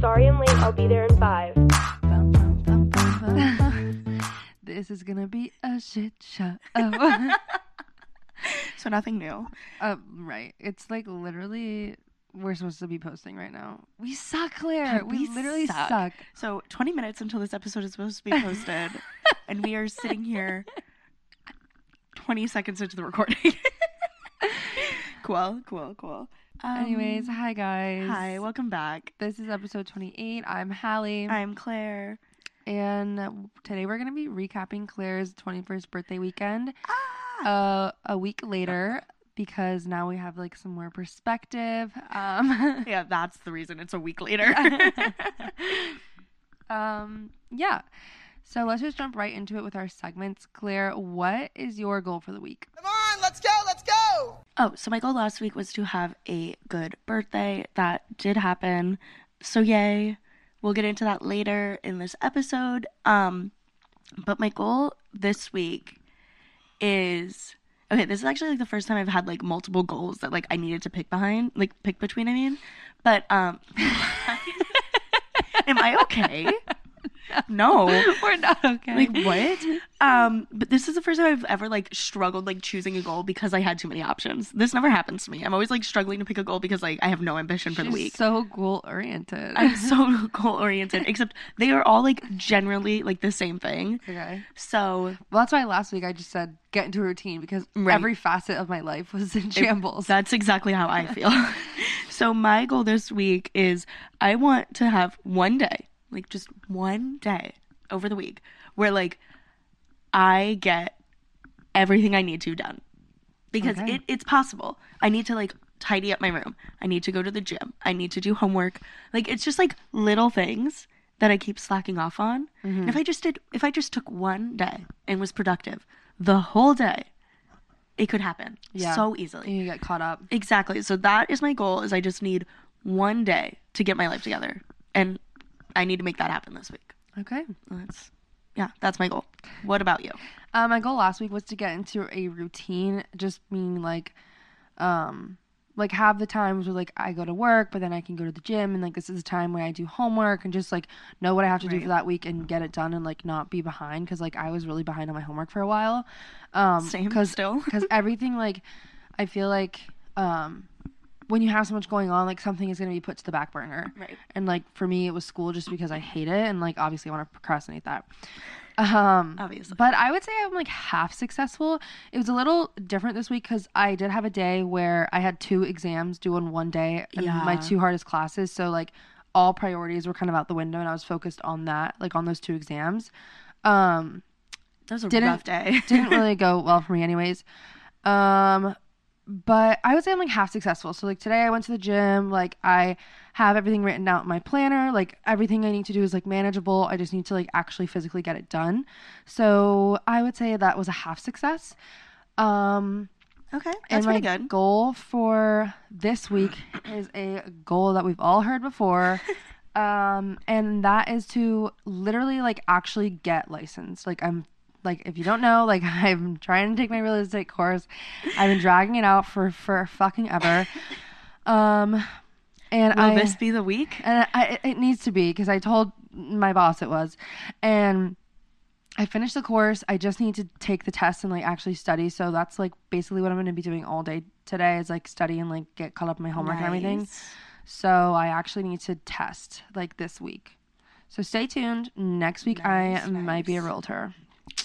Sorry I'm late. I'll be there in five. This is gonna be a shit show. Oh. So nothing new. uh, right. It's like literally we're supposed to be posting right now. We suck, Claire. We, we literally suck. suck. So 20 minutes until this episode is supposed to be posted, and we are sitting here 20 seconds into the recording. cool, cool, cool. Um, Anyways, hi guys. hi, welcome back. This is episode 28. I'm Hallie. I'm Claire. and today we're going to be recapping Claire's 21st birthday weekend Ah! uh, a week later because now we have like some more perspective. Um, yeah, that's the reason it's a week later. um, yeah. So let's just jump right into it with our segments. Claire, what is your goal for the week? Come on, let's go, let's go. Oh, so my goal last week was to have a good birthday. That did happen. So yay. We'll get into that later in this episode. Um but my goal this week is okay, this is actually like the first time I've had like multiple goals that like I needed to pick behind, like pick between, I mean. But um Am I okay? No. We're not okay. Like what? Um, but this is the first time I've ever like struggled like choosing a goal because I had too many options. This never happens to me. I'm always like struggling to pick a goal because like I have no ambition for the week. so goal oriented. I'm so goal oriented, except they are all like generally like the same thing. okay. So Well, that's why last week I just said get into a routine because Right. every facet of my life was in shambles. that's exactly how I feel. so my goal this week is I want to have one day, like just one day over the week where like I get everything I need to done. Because Okay. it, it's possible. I need to like tidy up my room. I need to go to the gym. I need to do homework. Like it's just like little things that I keep slacking off on. Mm-hmm. And if I just did if I just took one day and was productive the whole day, it could happen Yeah. so easily. And you get caught up. Exactly. So that is my goal is I just need one day to get my life together. And I need to make that happen this week. Okay. That's yeah, that's my goal. What about you? Uh, my goal last week was to get into a routine, just meaning like, um, like have the times where like I go to work, but then I can go to the gym, and like this is the time when I do homework and just like know what I have to do for that week and get it done and like not be behind because like I was really behind on my homework for a while. Um, Same, cause, still. because everything like I feel like um when you have so much going on, like something is gonna be put to the back burner. Right. And like for me, it was school just because I hate it, and like obviously I want to procrastinate that. Um, Obviously. but I would say I'm like half successful. It was a little different this week because I did have a day where I had two exams due in one day, and my two hardest classes. So like all priorities were kind of out the window, and I was focused on that, like on those two exams. Um, That was a Didn't- rough day. didn't really go well for me anyways um but i would say i'm like half successful so like today i went to the gym like i have everything written out in my planner like everything i need to do is like manageable i just need to like actually physically get it done so i would say that was a half success um okay. and That's my pretty good. goal for this week is a goal that we've all heard before. um, and that is to literally like actually get licensed. Like I'm like if you don't know, like I'm trying to take my real estate course. I've been dragging it out for for fucking ever. Um and Will I this be the week? and I, it- it needs to be because I told my boss it was, and I finished the course. I just need to take the test and like actually study. So that's like basically what I'm going to be doing all day today is like study and like get caught up in my homework and everything. So I actually need to test like this week. So stay tuned. Next week Nice, I might be a realtor.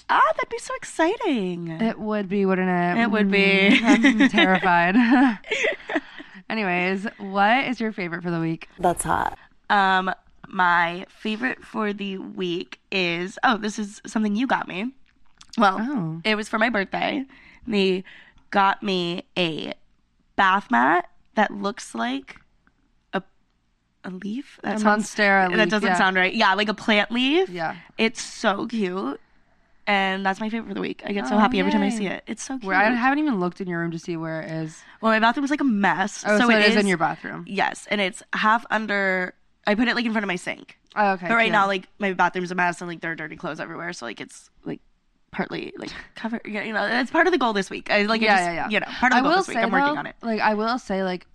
Ah, that'd be so exciting. It would be, wouldn't it? It would be. Mm, I'm terrified. Anyways, what is your favorite for the week? That's hot. Um, my favorite for the week is oh, this is something you got me. Well, Oh. it was for my birthday. They got me a bath mat that looks like a a leaf. That A sounds- monstera That doesn't yeah. sound right. Yeah, like a plant leaf. Yeah. It's so cute. And that's my favorite for the week. I get so Oh, happy every time I yay. see it. It's so cute. Where I haven't even looked in your room to see where it is. well, my bathroom was like a mess. Oh, so, it is in your bathroom. Yes, and it's half under. I put it like in front of my sink. Oh, okay. But right now, like my bathroom's a mess and like there are dirty clothes everywhere. So like it's like partly like cover. You know, it's part of the goal this week. I like. I yeah, just, yeah, yeah. You know, part of the goal this week. I'm working though, on it. Like I will say, like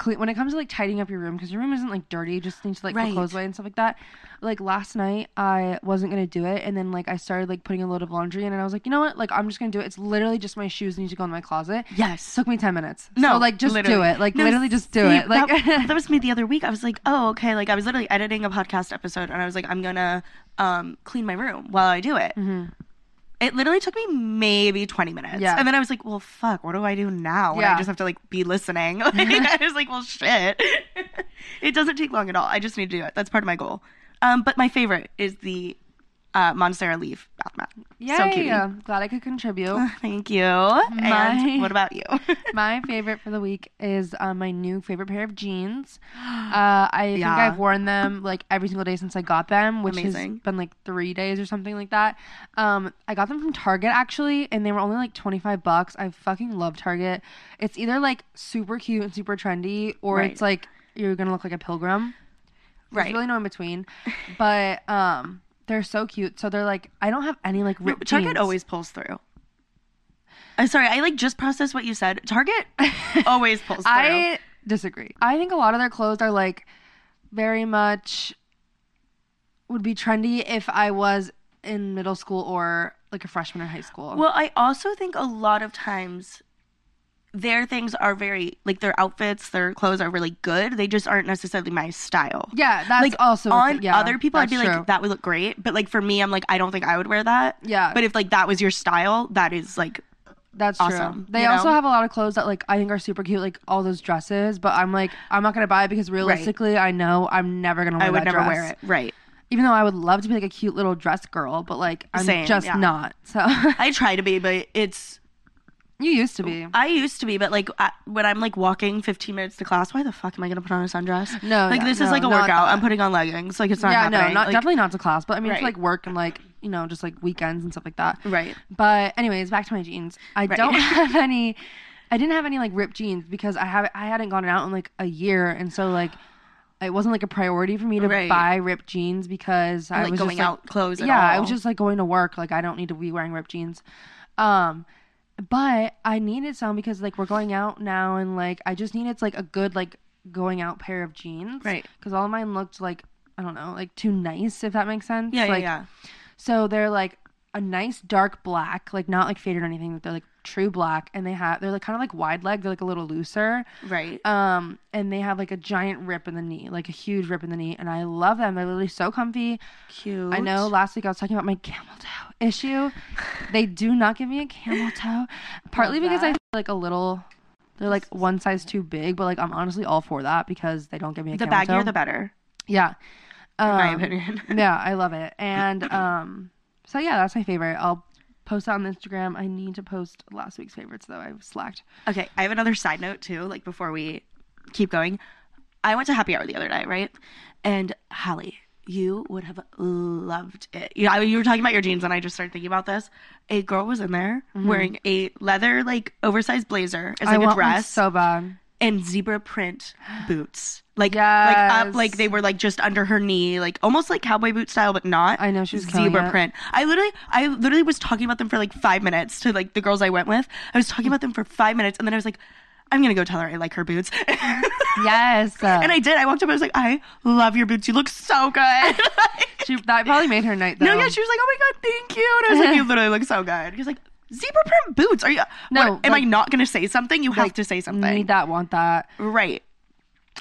clean when it comes to like tidying up your room because your room isn't like dirty. You just need to like Right. put clothes away and stuff like that. Like last night, I wasn't gonna do it, and then like I started like putting a load of laundry in, and I was like, you know what? Like I'm just gonna do it. It's literally just my shoes need to go in my closet. Yes. took me ten minutes. No, so, like just do it. Like No, literally just do see, it. Like that, that was me the other week. I was like, oh, okay. Like I was literally editing a podcast episode, and I was like, I'm gonna um, clean my room while I do it. It literally took me maybe 20 minutes. Yeah. And then I was like, well, fuck, what do I do now? When I just have to like be listening. Like, I was like, well, shit. it doesn't take long at all. I just need to do it. That's part of my goal. Um, but my favorite is the uh, Monstera Leaf bath mat. Yay! So cute. Glad I could contribute. Thank you. My- And what about you? my favorite for the week is uh, my new favorite pair of jeans. Uh, I Yeah. think I've worn them like every single day since I got them, which Amazing. has been like three days or something like that. Um, I got them from Target actually, and they were only like twenty five bucks. I fucking love Target. It's either like super cute and super trendy, or Right. it's like you're gonna look like a pilgrim. There's right. really no in between. But um, they're so cute. So they're like I don't have any like ripped Target jeans. always pulls through. I'm sorry, I like just processed what you said. Target always pulls through. I disagree. I think a lot of their clothes are like very much would be trendy if I was in middle school or like a freshman in high school. well, I also think a lot of times their things are very like their outfits, their clothes are really good. They just aren't necessarily my style. yeah, that's like also on yeah, other people, I'd be true. like, that would look great. But like for me, I'm like, I don't think I would wear that. Yeah. But if like that was your style, that is like That's awesome, true. They also know? have a lot of clothes that like I think are super cute, like all those dresses. But I'm like, I'm not gonna buy it because realistically, I know I'm never gonna wear I would never dress. wear it. Right. Even though I would love to be like a cute little dress girl, but like I'm Same, just yeah. not. So I try to be, but it's you used to be. I used to be, but like I, when I'm like walking 15 minutes to class, why the fuck am I gonna put on a sundress? No, like yeah, this no, is like a not workout. that. I'm putting on leggings. Like it's not yeah, happening. no, not Like, definitely not to class, but I mean Right. to like work and like you know just like weekends and stuff like that. Right. But anyways, back to my jeans. I Right. don't have any. I didn't have any like ripped jeans because I have I hadn't gone out in like a year, and so like it wasn't like a priority for me to Right. buy ripped jeans because I like was going just, like, out clothes. At yeah, I all. was just like going to work. Like I don't need to be wearing ripped jeans. Um, but I needed some because like we're going out now, and like I just needed like a good like going out pair of jeans, Right. Because all of mine looked like I don't know, like too nice if that makes sense. yeah, yeah, yeah. so they're like a nice dark black, like not like faded or anything. But they're like true black, and they have they're like kind of like wide leg. They're like a little looser. Right. Um, and they have like a giant rip in the knee, like a huge rip in the knee, and I love them. They're literally so comfy. Cute. I know last week I was talking about my camel toe issue. they do not give me a camel toe, partly Love because I feel like a little. They're like one size too big, but like I'm honestly all for that because they don't give me a The camel baggier, toe. the better, yeah, in my Um, opinion. yeah, I love it. And um so yeah, that's my favorite. I'll post that on Instagram. I need to post last week's favorites though. I've slacked. Okay, I have another side note too. Like before we keep going, I went to happy hour the other day, right? And Hallie, you would have loved it. You know, you were talking about your jeans, and I just started thinking about this. A girl was in there wearing a leather, like oversized blazer as Mm-hmm. I like a want one dress so bad. And zebra print boots, like like uh, up, like they were like just under her knee, like almost like cowboy boot style, but not. I know, she was killing zebra print. I literally, I literally was talking about them for like five minutes to like the girls I went with. I was talking about them for five minutes, and then I was like, I'm gonna go tell her I like her boots. Yes. and I did. I walked up. I was like, I love your boots. You look so good. she, that probably made her night though. no, yeah. She was like, Oh my god, thank you. And I was like, You literally look so good. He was like, Zebra print boots. Are you? No, what, am I not gonna say something? You have Like, to say something. Need that, want that. Right.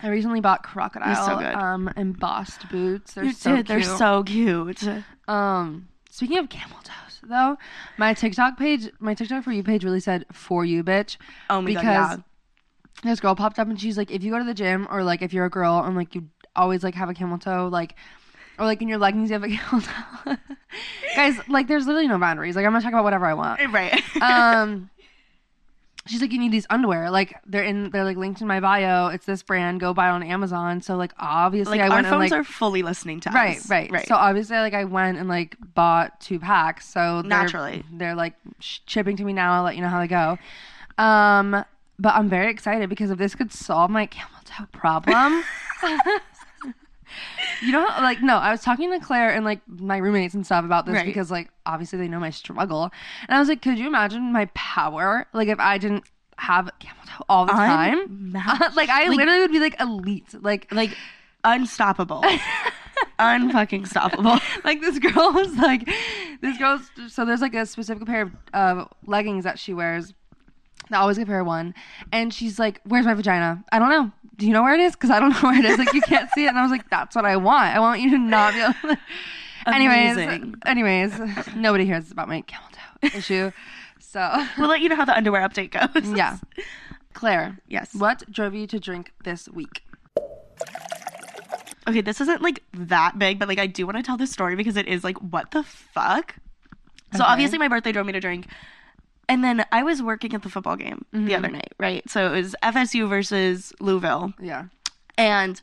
I recently bought crocodile so good. um embossed boots. They're You so did. They're cute. so cute. Um, speaking of camel toes, though, my TikTok page, my TikTok for you page really said "for you, bitch." Oh my because god. Yeah. this girl popped up and she's like, if you go to the gym or like if you're a girl and like you always like have a camel toe, like. Or like in your leggings, you have a camel toe. Guys, like there's literally no boundaries. Like I'm gonna talk about whatever I want. Right. Um, she's like, you need these underwear. Like they're in, they're like linked in my bio. It's this brand. Go buy it on Amazon. So like obviously like I our went phones and like are fully listening to Right, us. right, Right. So obviously, like I went and like bought two packs. So they're, Naturally. they're like sh- shipping to me now. I'll let you know how they go. Um, but I'm very excited because if this could solve my camel toe problem. You know, like no, I was talking to Claire and like my roommates and stuff about this Right. because like obviously they know my struggle, and I was like, could you imagine my power? Like if I didn't have camel toe all the time. Like I Like- literally would be like elite. Like like unstoppable, unfucking stoppable. like this girl was like this girl's so there's like a specific pair of uh, leggings that she wears I always give her one and she's like where's my vagina i don't know do you know where it is because i don't know where it is like you can't see it and i was like that's what i want i want you to not be able to... anyways anyways nobody hears about my camel toe issue so We'll let you know how the underwear update goes. yeah claire Yes. what drove you to drink this week Okay, this isn't like that big, but like I do want to tell this story because it is like what the fuck. So Okay. obviously my birthday drove me to drink. And then I was working at the football game Mm-hmm. the other night, right? So it was FSU versus Louisville. yeah and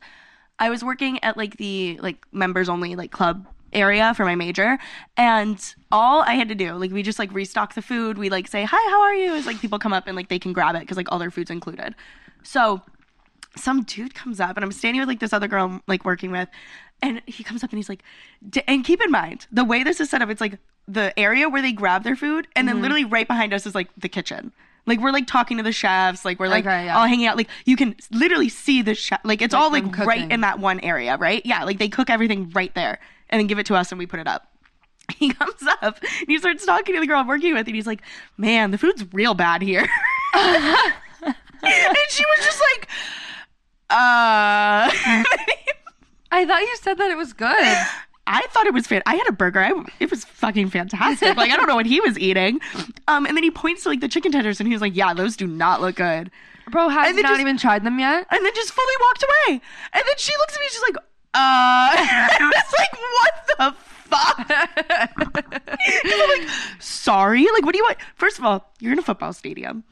I was working at like the like members only like club area for my major and all I had to do like we just like restock the food we like say hi how are you is like people come up and like they can grab it because like all their food's included so some dude comes up and I'm standing with like this other girl I'm like working with and he comes up and he's like D- and keep in mind the way this is set up it's like the area where they grab their food and then literally right behind us is like the kitchen. Like we're like talking to the chefs like we're like Okay, yeah. all hanging out. Like you can literally see the chef like it's all like them right cooking. in that one area right? Yeah like they cook everything right there and then give it to us and we put it up. He comes up and he starts talking to the girl I'm working with and he's like man the food's real bad here. And she was just like uh. I thought you said that it was good I thought it was fan. I had a burger. I, it was fucking fantastic. Like I don't know what he was eating. Um, and then he points to like the chicken tenders, and he was like, "Yeah, those do not look good." bro has not just- even tried them yet And then just fully walked away. And then she looks at me, and she's like, "Uh," I was like, "What the fuck?" I'm like, "Sorry, like, what do you want?" First of all, you're in a football stadium.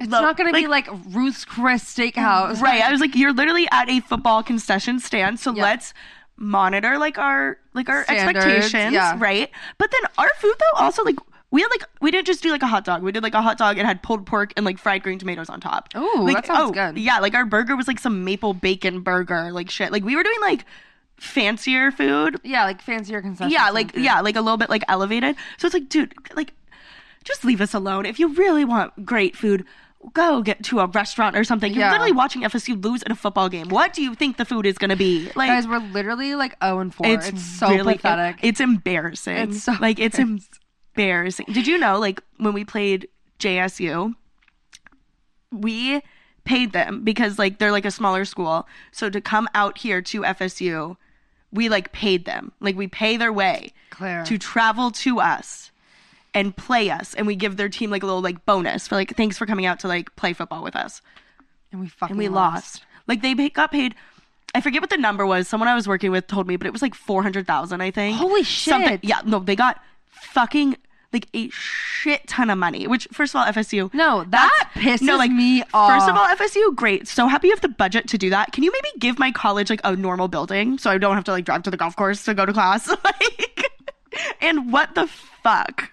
it's Lo- not gonna be like- like ruth's chris steakhouse Right. I was like, you're literally at a football concession stand, so let's monitor like our like our Standards, expectations, yeah. right? But then our food though also like we had like we didn't just do like a hot dog. We did like a hot dog and had pulled pork and like fried green tomatoes on top. Ooh, like, that sounds oh, good. Yeah, like our burger was like some maple bacon burger, like shit. Like we were doing like fancier food. Yeah, like fancier concessions. Yeah, like food. yeah, like a little bit like elevated. So it's like, dude, like just leave us alone. If you really want great food, go get to a restaurant or something. You're Yeah. literally watching FSU lose in a football game. What do you think the food is going to be? Like Guys, we're literally like 0 and 4. It's, so really- pathetic. It's embarrassing. It's so like it's embarrassing. Did you know like when we played JSU, we paid them because like they're like a smaller school. So to come out here to FSU, we like paid them. Like we pay their way Claire. to travel to us and play us and we give their team like a little like bonus for like thanks for coming out to like play football with us and we fucking and we lost. Like they got paid. I forget what the number was. Someone I was working with told me, but it was like four hundred thousand. I think. Holy Something- shit. Yeah, no, they got fucking like a shit ton of money. Which, first of all, FSU. No, that pisses me off. First of all, FSU, great. So happy you have the budget to do that. Can you maybe give my college like a normal building so I don't have to like drive to the golf course to go to class? like, and what the fuck?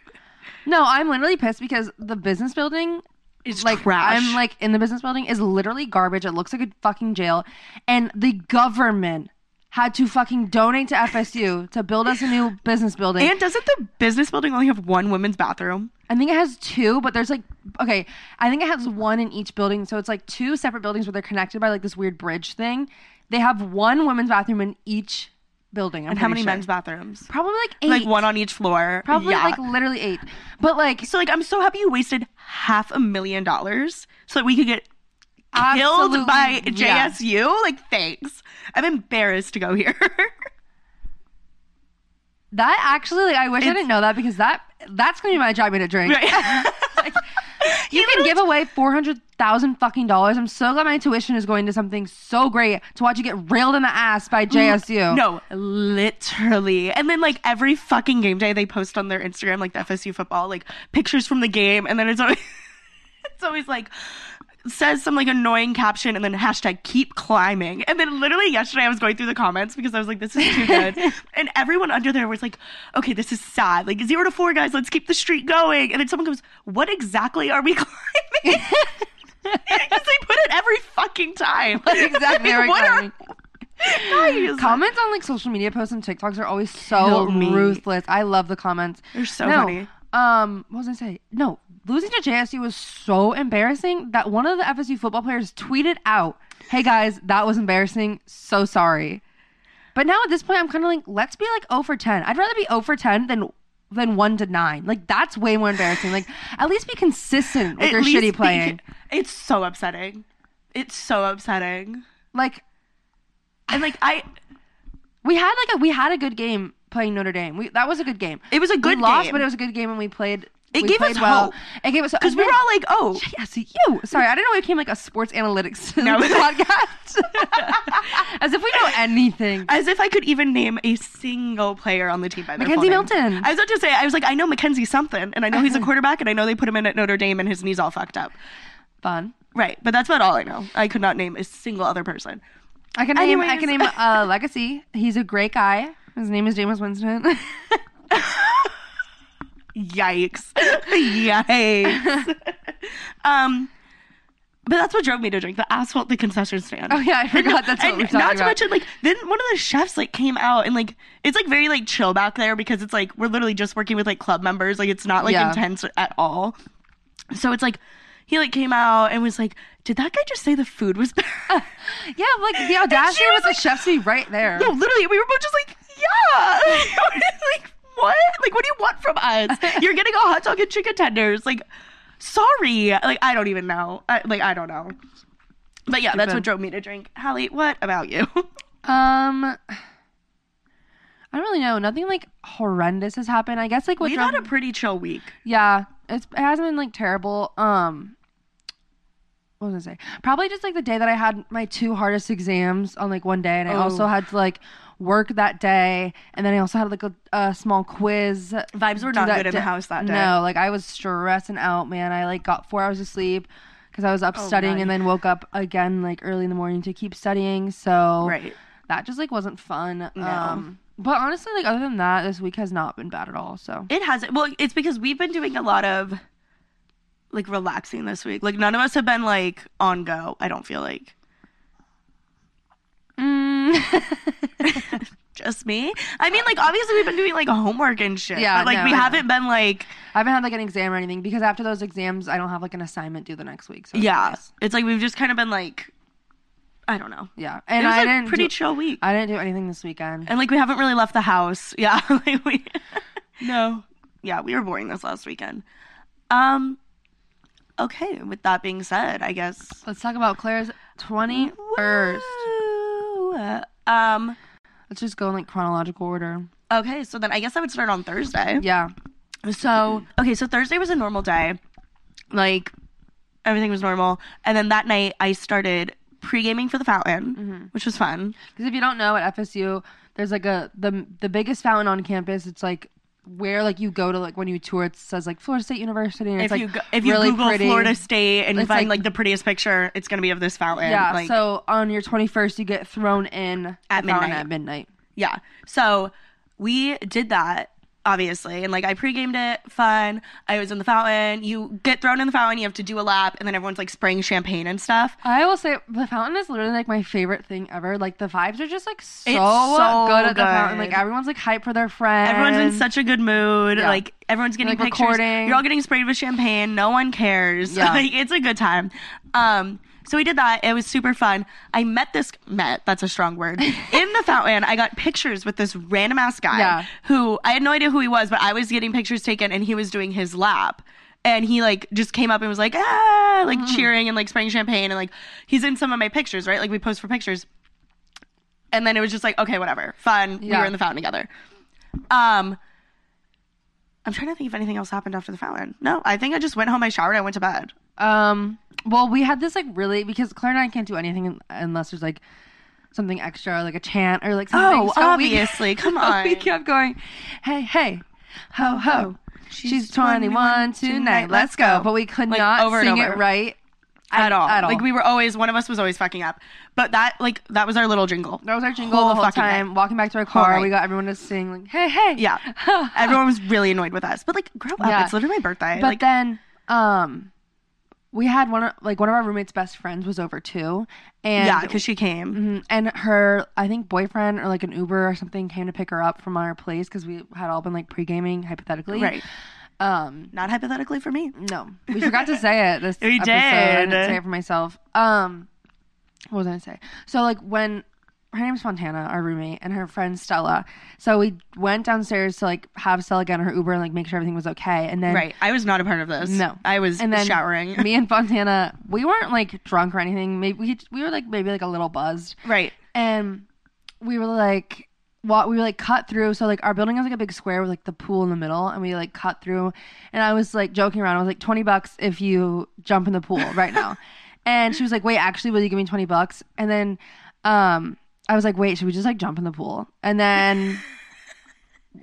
No, I'm literally pissed because the business building is like trash. I'm like in the business building is literally garbage. It looks like a fucking jail. And the government had to fucking donate to FSU to build us a new business building. And doesn't the business building only have one women's bathroom? I think it has two, but there's like okay, I think it has one in each building, so it's like two separate buildings where they're connected by like this weird bridge thing. They have one women's bathroom in each building. I'm And how many sure. men's bathrooms? Probably like eight. Like one on each floor. Probably yeah. like literally eight. But like So like I'm so happy you wasted half a million dollars so that we could get killed by yeah. JSU. Like thanks. I'm embarrassed to go here. that actually, like, I wish I didn't know that because that that's gonna be my job me to drink. Right. You can give away four hundred thousand fucking dollars. I'm so glad my tuition is going to something so great to watch you get railed in the ass by mm, JSU. No, literally. And then like every fucking game day they post on their Instagram like the FSU football like pictures from the game and then it's always it's always like says some like annoying caption and then hashtag keep climbing. And then literally yesterday I was going through the comments because I was like, this is too good. and everyone under there was like, okay, this is sad. Like zero to four guys, let's keep the streak going. And then someone goes, what exactly are we climbing? Because they put it every fucking time. What exactly are we What climbing? Guys. Comments on like social media posts and TikToks are always so ruthless. I love the comments. They're so no, funny. Um, what was I say? No, losing to JSU was so embarrassing that one of the FSU football players tweeted out, "Hey guys, that was embarrassing. So sorry." But now at this point, I'm kind of like, let's be like 0 for 10. I'd rather be 0 for 10 than than 1 to 9. Like that's way more embarrassing. Like at least be consistent with At your shitty be- playing. It's so upsetting. It's so upsetting. Like And like I we had like a we had a good game playing Notre Dame. We that was a good game. it was a good we lost, game. but it was a good game and we played. It we gave us well. hope. It gave us because we were all like, oh, Yes, you. Sorry, I didn't know it became like a sports analytics No. podcast. As if we know anything. as if I could even name a single player on the team by their McKenzie name. Milton. I was about to say, I was like, I know McKenzie something, and I know he's a quarterback, and I know they put him in at Notre Dame, and his knee's all fucked up. Fun. Right, but that's about all I know. I could not name a single other person. I can name. I can name uh, Legacy. He's a great guy. His name is Jameis Winston. Yikes! Yikes! um, but that's what drove me to drink the asphalt the concession stand. oh yeah, I forgot that's what and we're talking not to about. mention like then one of the chefs like came out and like it's like very like chill back there because it's like we're literally just working with like club members like it's not like Yeah. intense at all so it's like he like came out and was like did that guy just say the food was bad yeah, like the audacity was with the like- chefs be right there. no literally we were both just like yeah like what? Like what do you want from us? You're getting a hot dog and chicken tenders. Like sorry. Like i don't even know. I, like i don't know. But yeah that's what drove me to drink. Hallie what about you? Um, I don't really know. Nothing like horrendous has happened. I guess like what we've drove- had a pretty chill week. Yeah, it's it hasn't been like terrible. Um, what was I say? Probably just like the day that I had my two hardest exams on like one day, and I Oh. also had to like work that day, and then I also had like a, a small quiz. Vibes were not good in the house that day. No, like I was stressing out, man. I like got four hours of sleep because I was up Oh, studying, and then woke up again like early in the morning to keep studying. So Right. that just like wasn't fun. No. Um, but honestly, like other than that, this week has not been bad at all. So It hasn't. Well, it's because we've been doing a lot of like relaxing this week. Like none of us have been like on go. I don't feel like Mm. just me. I mean, like obviously we've been doing like homework and shit. Yeah, but, like no, we haven't been like I haven't had like an exam or anything because after those exams, I don't have like an assignment due the next week. So it's yeah. nice. It's like we've just kind of been like I don't know. yeah. It And was I a didn't pretty do, chill week. I didn't do anything this weekend. and like we haven't really left the house. Yeah, like we no. Yeah, we were boring this last weekend. Um. Okay. With that being said, I guess Let's talk about Claire's twenty first. Woo. Um. Let's just go in like chronological order. Okay, so then I guess I would start on Thursday. Yeah. So okay, so Thursday was a normal day, like everything was normal, and then that night I started pre gaming for the fountain, which was fun. Because if you don't know, at FSU, there's like a the the biggest fountain on campus. It's like where like you go to like when you tour. It says like Florida State University. And it's if like you go, if you really Google pretty. Florida State and It's, find like- like, the prettiest picture, it's gonna be of this fountain. Yeah. like, so on your 21st, you get thrown in At midnight. at midnight. Yeah. So we did that, obviously. And like I pre-gamed it, fun. I was in the fountain. You get thrown in the fountain, you have to do a lap, and then everyone's like spraying champagne and stuff. I will say the fountain is literally like my favorite thing ever. Like the vibes are just like so, so good at the fountain. Like everyone's like hype for their friends. Everyone's in such a good mood. Yeah. Like everyone's getting Like, pictures. recording. You're all getting sprayed with champagne. No one cares. Yeah. like it's a good time. Um, so we did that. It was super fun. I met this met. That's a strong word. In the fountain, I got pictures with this random ass guy Yeah. who I had no idea who he was, but I was getting pictures taken, and he was doing his lap. And he like just came up and was like ah, like Mm. cheering and like spraying champagne and like he's in some of my pictures, right? Like we post for pictures. And then it was just like okay, whatever, fun. We Yeah. were in the fountain together. Um, I'm trying to think if anything else happened after the fountain. No, I think I just went home, I showered, I went to bed. Um. Well, we had this like really because Claire and I can't do anything unless there's like something extra, like a chant or like something. Oh, So we- obviously. Come on. we kept going. Hey, hey, ho ho. She's, 21 tonight. Let's go. But we could Like, not sing it right At all. At all. Like we were always one of us was always fucking up. But that like that was our little jingle. That was our jingle Whole the whole fucking time. night. Walking back to our car, night. we got everyone to sing like, "Hey, hey!" Yeah. Everyone was really annoyed with us. But like grow up. Yeah. It's literally my birthday. But like then, um, we had one of like one of our roommates' best friends was over too, and yeah, because she came. Mhm. and her I think boyfriend or like an Uber or something came to pick her up from our place because we had all been like pre gaming hypothetically, Right. Um, Not hypothetically for me. no, we forgot to say it this We episode. I did. didn't say it for myself. Um, what was I gonna say? So like when her name's Fontana, our roommate, and her friend Stella. So we went downstairs to like have Stella get on her Uber and like make sure everything was okay. And then Right. I was not a part of this. No. I was and then showering. me and Fontana, we weren't like drunk or anything. Maybe we we were like maybe like a little buzzed, right. and we were like. What we were like cut through, so like our building has like a big square with like the pool in the middle, and we like cut through. And I was like joking around. I was like twenty bucks if you jump in the pool right now. and she was like, "Wait, actually, will you give me twenty bucks?" And then, um, I was like, "Wait, should we just like jump in the pool?" And then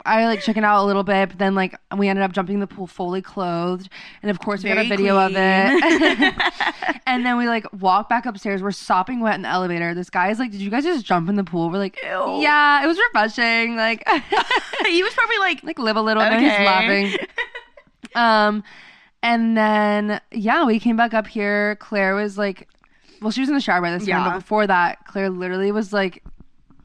I like chickened out a little bit, but then like we ended up jumping in the pool fully clothed, and of course we got a Very video of it. and then we like walk back upstairs. We're sopping wet in the elevator. This guy is like, "Did you guys just jump in the pool?" We're like, Ew. "Yeah, it was refreshing." Like, he was probably like, like live a little. and then he's laughing. Um, and then yeah, we came back up here. Claire was like, well, she was in the shower by this time, Yeah. but before that, Claire literally was like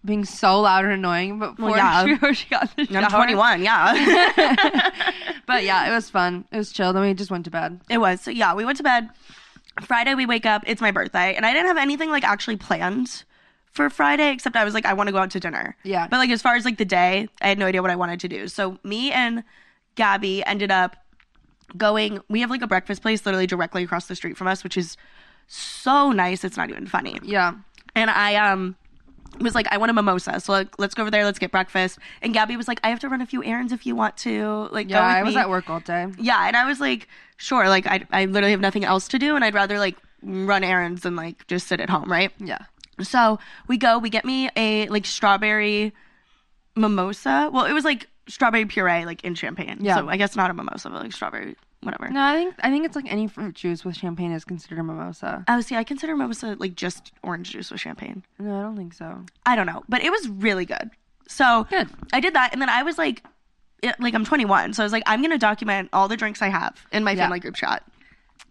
being so loud and annoying. But before yeah. she, she got the shower, I'm 21. Yeah. But yeah, it was fun. It was chill. Then we just went to bed. It was. So yeah, we went to bed. Friday we wake up, it's my birthday, and I didn't have anything like actually planned for Friday except I was like I want to go out to dinner. Yeah. But like as far as like the day, I had no idea what I wanted to do. So me and Gabby ended up going we have like a breakfast place literally directly across the street from us, which is so nice. It's not even funny. Yeah. And I um was like, I want a mimosa. So like, let's go over there, let's get breakfast. And Gabby was like, I have to run a few errands if you want to. Like, Yeah, go with I was me. at work all day. Yeah, and I was like, sure, like I I literally have nothing else to do and I'd rather like run errands than like just sit at home, right? Yeah. So we go, we get me a like strawberry mimosa. Well, it was like strawberry puree like in champagne. Yeah. So I guess not a mimosa, but like strawberry whatever. No, I think I think it's like any fruit juice with champagne is considered a mimosa. Oh, see, I consider mimosa like just orange juice with champagne. No, I don't think so. I don't know, but it was really good. So Good. I did that, and then I was like, it, like I'm 21, so I was like, I'm gonna document all the drinks I have in my Yeah. family group chat.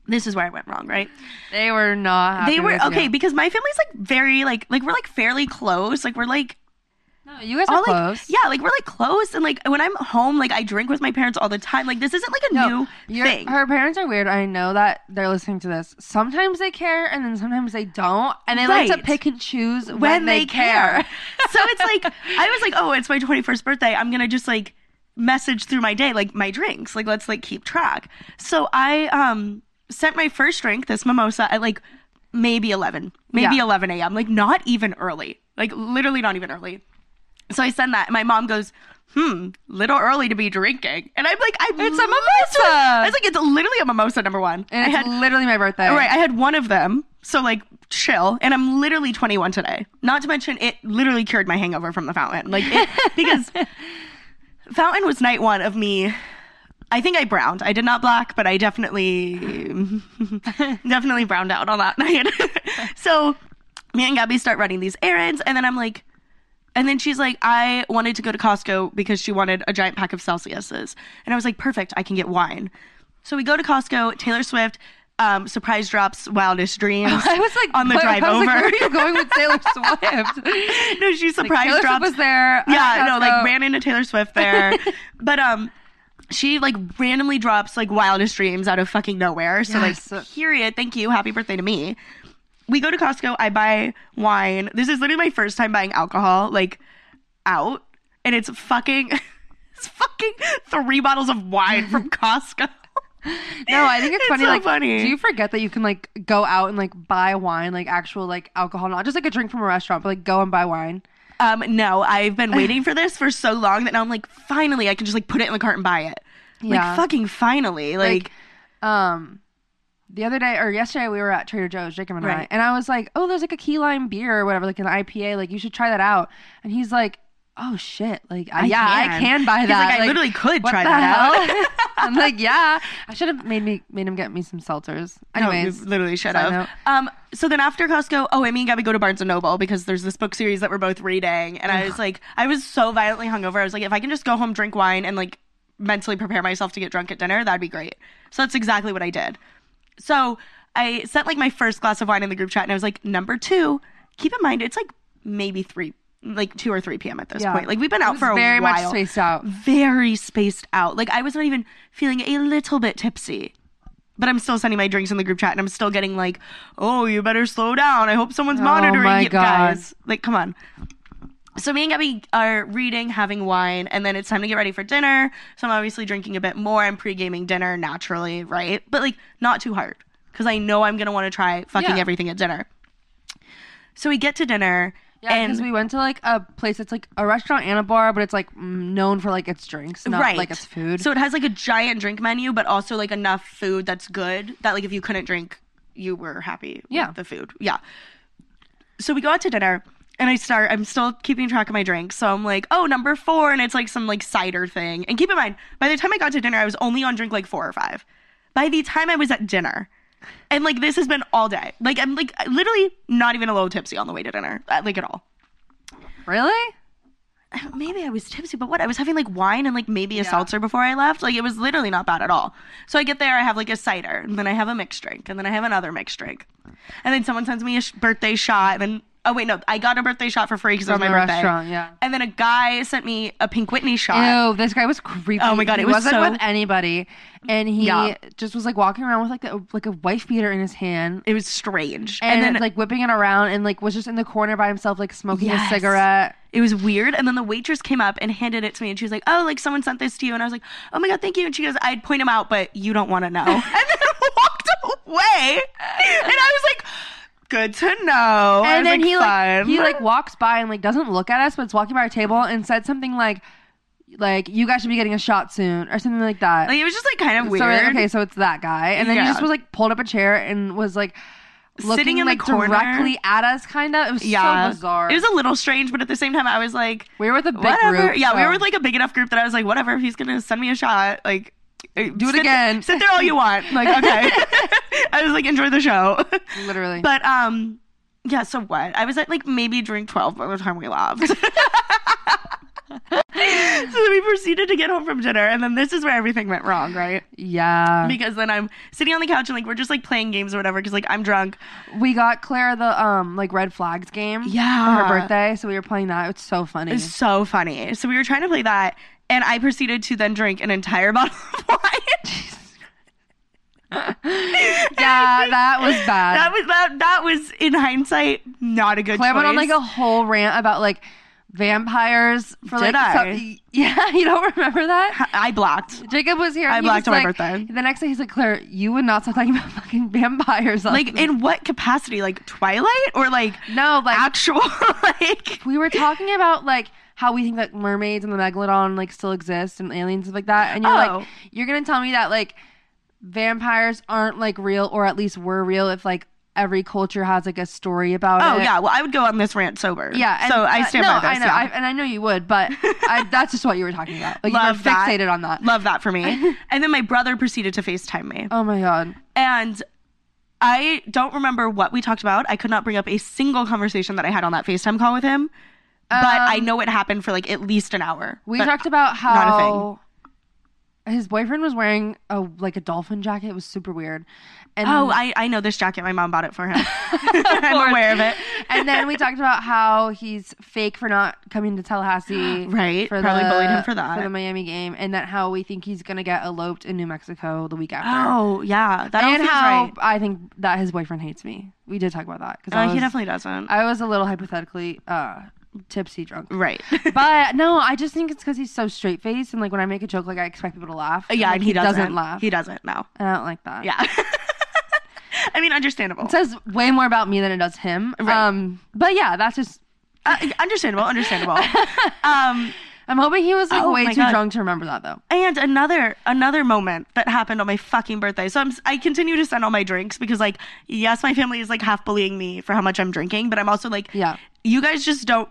This is where I went wrong, right? They were not. Happy they were okay You. because my family's like very like like we're like fairly close. Like we're like No, you guys all are like close. yeah, like we're like close, and like when I'm home, like I drink with my parents all the time. Like this isn't like a No, new thing. Her parents are weird. I know that they're listening to this. Sometimes they care, and then sometimes they don't, and they like to pick and choose when, when they, care. so it's like I was like, oh, it's my 21st birthday. I'm gonna just like message through my day, like my drinks. Like let's like keep track. So I um sent my first drink, this mimosa, at like maybe 11, maybe Yeah. 11 a.m. Like not even early, like literally not even early. So I send that, and my mom goes. Hmm, little early to be drinking, and I'm like, I'm It's a mimosa! I was like, it's literally a mimosa. Number one, and I had literally my birthday. Right, I had one of them. So like chill, and I'm literally 21 today. Not to mention it literally cured my hangover from the fountain. Like it, because fountain was night one of me. I think I browned. I did not black, but I definitely definitely browned out on that night. so me and Gabby start running these errands, and then I'm like, and then she's like, I wanted to go to Costco because she wanted a giant pack of Celsiuses. And I was like, perfect, I can get wine. So we go to Costco, Taylor Swift, um, surprise drops Wildest Dreams. I was like on the what- drive I was over. Like, Where are you going with Taylor Swift? no, she Like, surprise Swift drops. was there. yeah, no, like ran into Taylor Swift there. but um she like randomly drops like wildest dreams out of fucking nowhere. So Yes. like period, thank you, happy birthday to me. We go to Costco, I buy wine. This is literally my first time buying alcohol, like out. And it's fucking it's fucking three bottles of wine from Costco. No, I think it's, It's funny. so like, funny. do you forget that you can like go out and like buy wine, like actual like alcohol, not just like a drink from a restaurant, but like go and buy wine? Um, no, I've been waiting for this for so long that now I'm like, finally, I can just like put it in the cart and buy it. Yeah. Like fucking finally, like, Um, the other day or yesterday we were at Trader Joe's, Jacob and I, Right. and I was like, "Oh, there's like a key lime beer or whatever, like an IPA. Like you should try that out." And he's like, "Oh shit! Like I, yeah, I can. buy He's that. like, I literally could what try the that hell?" I'm like, "Yeah, I should have made me made him get me some seltzers." No, Anyways, you literally should side have. Um, so then after Costco, oh, me and Gabby go to Barnes and Noble because there's this book series that we're both reading, and I was like, I was so violently hungover. I was like, if I can just go home, drink wine, and like mentally prepare myself to get drunk at dinner, that'd be great. So that's exactly what I did. So I sent like my first glass of wine in the group chat, and I was like, number two, keep in mind it's like maybe three like 2 or 3 p.m. at this Yeah. point. Like we've been out for a very while. much spaced out. Very spaced out. Like I was not even feeling a little bit tipsy. But I'm still sending my drinks in the group chat and I'm still getting like, "Oh, you better slow down. I hope someone's Oh monitoring my you God. guys." Like, come on. So me and Gabby are reading, having wine, and then it's time to get ready for dinner. So I'm obviously drinking a bit more. I'm pre-gaming dinner naturally, right? But like not too hard because I know I'm gonna want to try fucking Yeah. everything at dinner. So we get to dinner, Yeah, because and we went to like a place that's like a restaurant and a bar, but it's like mm, known for like its drinks, not right, like its food. So it has like a giant drink menu, but also like enough food that's good that like if you couldn't drink, you were happy Yeah. with the food. Yeah. So we go out to dinner. And I start, I'm still keeping track of my drinks. So I'm like, oh, number four. And it's like some like cider thing. And keep in mind, by the time I got to dinner, I was only on drink like four or five. By the time I was at dinner, and like this has been all day. Like I'm like literally not even a little tipsy on the way to dinner, uh, like at all. really? maybe I was tipsy, but what? I was having like wine and like maybe a Yeah. seltzer before I left. Like it was literally not bad at all. So I get there, I have like a cider, and then I have a mixed drink, and then I have another mixed drink, and then someone sends me a sh- birthday shot, and then oh wait, no, I got a birthday shot for free because it was my birthday. restaurant, yeah. And then a guy sent me a Pink Whitney shot. Ew, this guy was creepy. Oh my God, he it was wasn't so- with anybody, and he Yeah. just was like walking around with like a like a wife beater in his hand, It was strange, and, and, then like whipping it around, and like was just in the corner by himself, like smoking Yes. a cigarette. It was weird. And then the waitress came up and handed it to me and she was like, Oh, like someone sent this to you. And I was like, Oh my God, thank you. And she goes, I'd point him out, but you don't want to know. and then walked away. And I was like, Good to know. I and was then like, he like he like walks by and like doesn't look at us, but it's walking by our table and said something like, like you guys should be getting a shot soon or something like that. Like, it was just like kind of weird. So we're like, okay, so it's that guy, and then he just was like pulled up a chair and was like looking Sitting in the like corner. directly at us, kind of. It was yeah. so bizarre. It was a little strange, but at the same time, I was like, we were with a big whatever. group. yeah, we were with like a big enough group that I was like, whatever, if he's to send me a shot, like, do it again. Sit there all you want. Like, okay. I was like, enjoy the show. literally. But um, yeah. So what? I was at like maybe drink twelve by the time we left. so then we proceeded to get home from dinner, and then this is where everything went wrong, right? yeah, Because then I'm sitting on the couch and like we're just like playing games or whatever. Because like I'm drunk. we got Claire the um like red flags game. Yeah. for her birthday, so we were playing that. It's so funny. It's so funny. So we were trying to play that, and I proceeded to then drink an entire bottle of wine. yeah, that was bad. That was that. That was in hindsight not a good. Claire went on like a whole rant about like vampires for Did like I? yeah, you don't remember that? I blocked. Jacob was here. I he blocked on my birthday. The next day, he's like, Claire, you would not stop talking about fucking vampires. Like me." in what capacity? Like Twilight or like no, like actual like we were talking about like how we think that mermaids and the megalodon like still exist and aliens and stuff like that, and you're Oh. like, you're gonna tell me that like vampires aren't like real, or at least were real if like every culture has like a story about Oh it. Oh yeah, well I would go on this rant sober. Yeah, so I uh, stand no, by this. I know, yeah. I, and I know you would, but I, that's just what you were talking about. Like Love you were that. fixated on that. Love that for me. and then my brother proceeded to FaceTime me. Oh my god. And I don't remember what we talked about. I could not bring up a single conversation that I had on that FaceTime call with him. But I Um, know it happened for like at least an hour. We talked about not a thing. how his boyfriend was wearing a like a dolphin jacket. It was super weird. And Oh, I, I know this jacket. My mom bought it for him. I'm aware of it. and then we talked about how he's fake for not coming to Tallahassee. Right, For probably the, bullied him for that. For the Miami game, and that how we think he's gonna get eloped in New Mexico the week after. Oh, yeah. That and how right. I think that his boyfriend hates me. We did talk about that because Uh, he definitely doesn't. I was a little hypothetically uh, tipsy drunk. right. But no, I just think it's because he's so straight faced, and like when I make a joke, like I expect people to laugh. yeah, like, and he, doesn't, laugh. He doesn't, no. and I don't like that. Yeah. I mean, understandable. it says way more about me than it does him. Right. Um, but yeah, that's just. Uh, understandable, understandable. um, I'm hoping he was like Oh way too God. drunk to remember that though. and another another moment that happened on my fucking birthday. So I'm I continue to send all my drinks because like yes, my family is like half bullying me for how much I'm drinking, but I'm also like Yeah. you guys just don't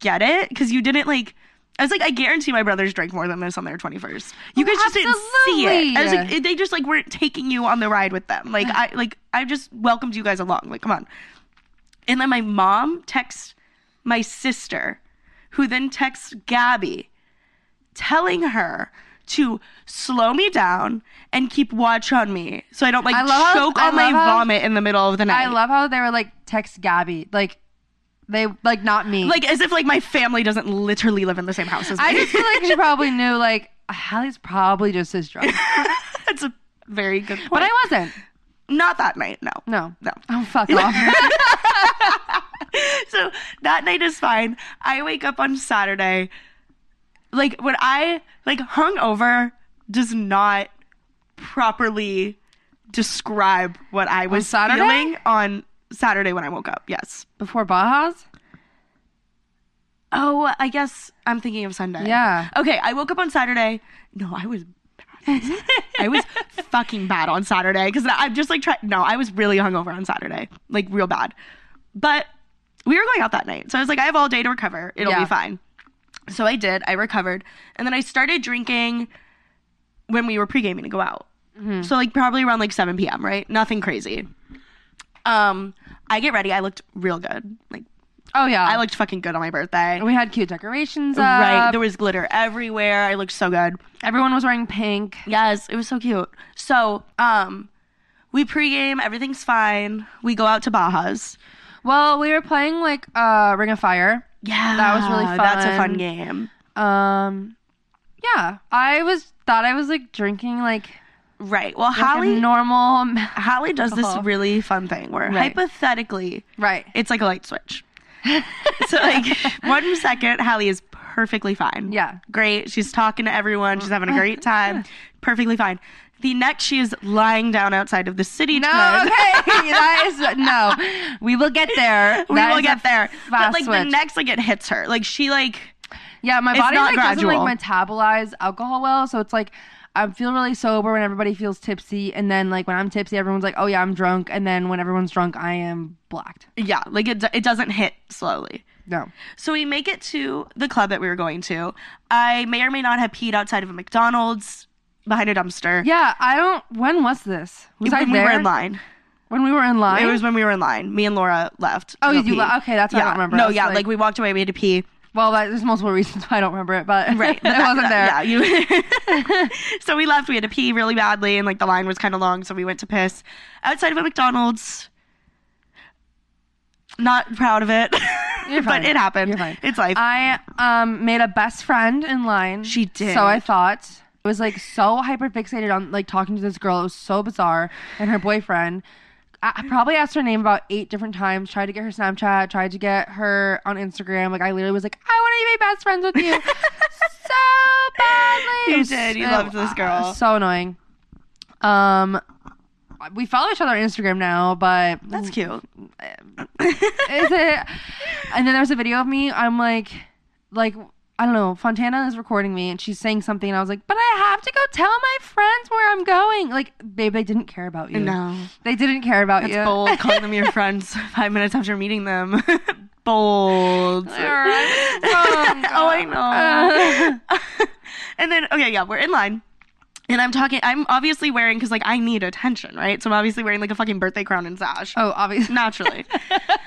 get it because you didn't like. I was like, I guarantee my brothers drank more than this on their 21st. You guys just didn't see it. I was like, they just like weren't taking you on the ride with them. Like I like I just welcomed you guys along. Like come on. And then my mom texts my sister, who then texts Gabby, telling her to slow me down and keep watch on me so I don't like I how- choke I on my how- vomit in the middle of the night. I love how they were like text Gabby. Like They like not me. Like as if like my family doesn't literally live in the same house as me. I just feel like she probably knew like Hallie's probably just as drunk, That's a very good point. but I wasn't. not that night. No. No, No. Oh fuck off. so that night is fine. I wake up on Saturday. Like when I like hungover does not properly describe what I was feeling on Saturday when I woke up. Yes. Before Baja's. Oh, I guess I'm thinking of Sunday. Yeah. Okay, I woke up on Saturday. No, I was bad. I was fucking bad on Saturday because I'm just like trying. No, I was really hungover on Saturday, like real bad. But we were going out that night, so I was like, I have all day to recover. It'll Yeah. be fine. So I did. I recovered, and then I started drinking when we were pre gaming to go out. Mm-hmm. So like probably around like 7 p.m. Right? Nothing crazy. Um, I get ready. I looked real good. Like Oh yeah, I looked fucking good on my birthday. We had cute decorations up. Right. There was glitter everywhere. I looked so good. Everyone was wearing pink. Yes, it was so cute. So, um, we pregame, everything's fine. We go out to Baja's. Well, we were playing like uh Ring of Fire. Yeah. That was really fun. That's a fun. fun game. Um yeah, I was thought I was like drinking like, Right. Well, like Holly normal Holly does this really fun thing where Right. hypothetically right. it's like a light switch. so like one second Hallie is perfectly fine. Yeah. Great. She's talking to everyone. She's having a great time. perfectly fine. The next she is lying down outside of the city No, tonight. okay. that is no. We will get there. we That will get there. But like the next like it hits her. Like she like Yeah, my body like doesn't like metabolize alcohol well, so it's like I feel really sober when everybody feels tipsy, and then like when I'm tipsy, everyone's like, "Oh yeah, I'm drunk," and then when everyone's drunk, I am blacked. yeah, like it it doesn't hit slowly. No, So we make it to the club that we were going to. I may or may not have peed outside of a McDonald's behind a dumpster. yeah, I don't. When was this? Was I there we were in line. when we were in line? It was when we were in line. Me and Laura left. Oh, you pee. le- okay, that's why I yeah. don't remember. No, yeah, like- like, we walked away. We had to pee. Well, that, there's multiple reasons why I don't remember it, but Right, it wasn't there. Yeah, you. so we left. We had to pee really badly, and like the line was kind of long, so we went to piss outside of a McDonald's. Not proud of it, but it happened. You're fine. It's life. I um made a best friend in line. She did. So I thought I was like so hyper fixated on like talking to this girl. It was so bizarre, and her boyfriend. I probably asked her name about eight different times. Tried to get her Snapchat. Tried to get her on Instagram. Like I literally was like, I want to be best friends with you so badly. You did. You loved this girl. uh, So annoying. Um, we follow each other on Instagram now, but That's cute. is it? And then there's a video of me. I'm like, like I don't know. Fontana is recording me, and she's saying something, and I was like, but I have to go tell my friends where I'm going. Like, babe, they didn't care about you. No. they didn't care about That's you. bold. Calling them your friends five minutes after meeting them. bold. Oh, I know. and then, okay, yeah, we're in line. And I'm talking, I'm obviously wearing, because like I need attention, right? So I'm obviously wearing like a fucking birthday crown and sash. Oh, obviously. Naturally.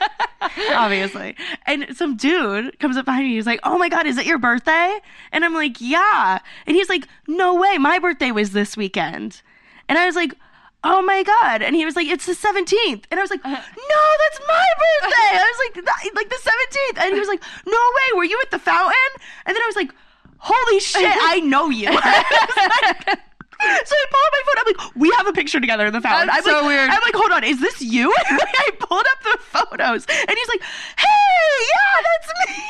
obviously. And some dude comes up behind me. He's like, Oh my God, is it your birthday? And I'm like, Yeah. And he's like, No way. My birthday was this weekend. And I was like, Oh my God. And he was like, It's the 17th. And I was like, uh-huh. No, that's my birthday. I was like, Like the 17th. And he was like, No way. Were you at the fountain? And then I was like, Holy shit, I know you. So I pull up my phone. I'm like, we have a picture together in the fountain. That's I'm so like, weird. I'm like, hold on, is this you? And I pulled up the photos, and he's like, hey, yeah, that's me.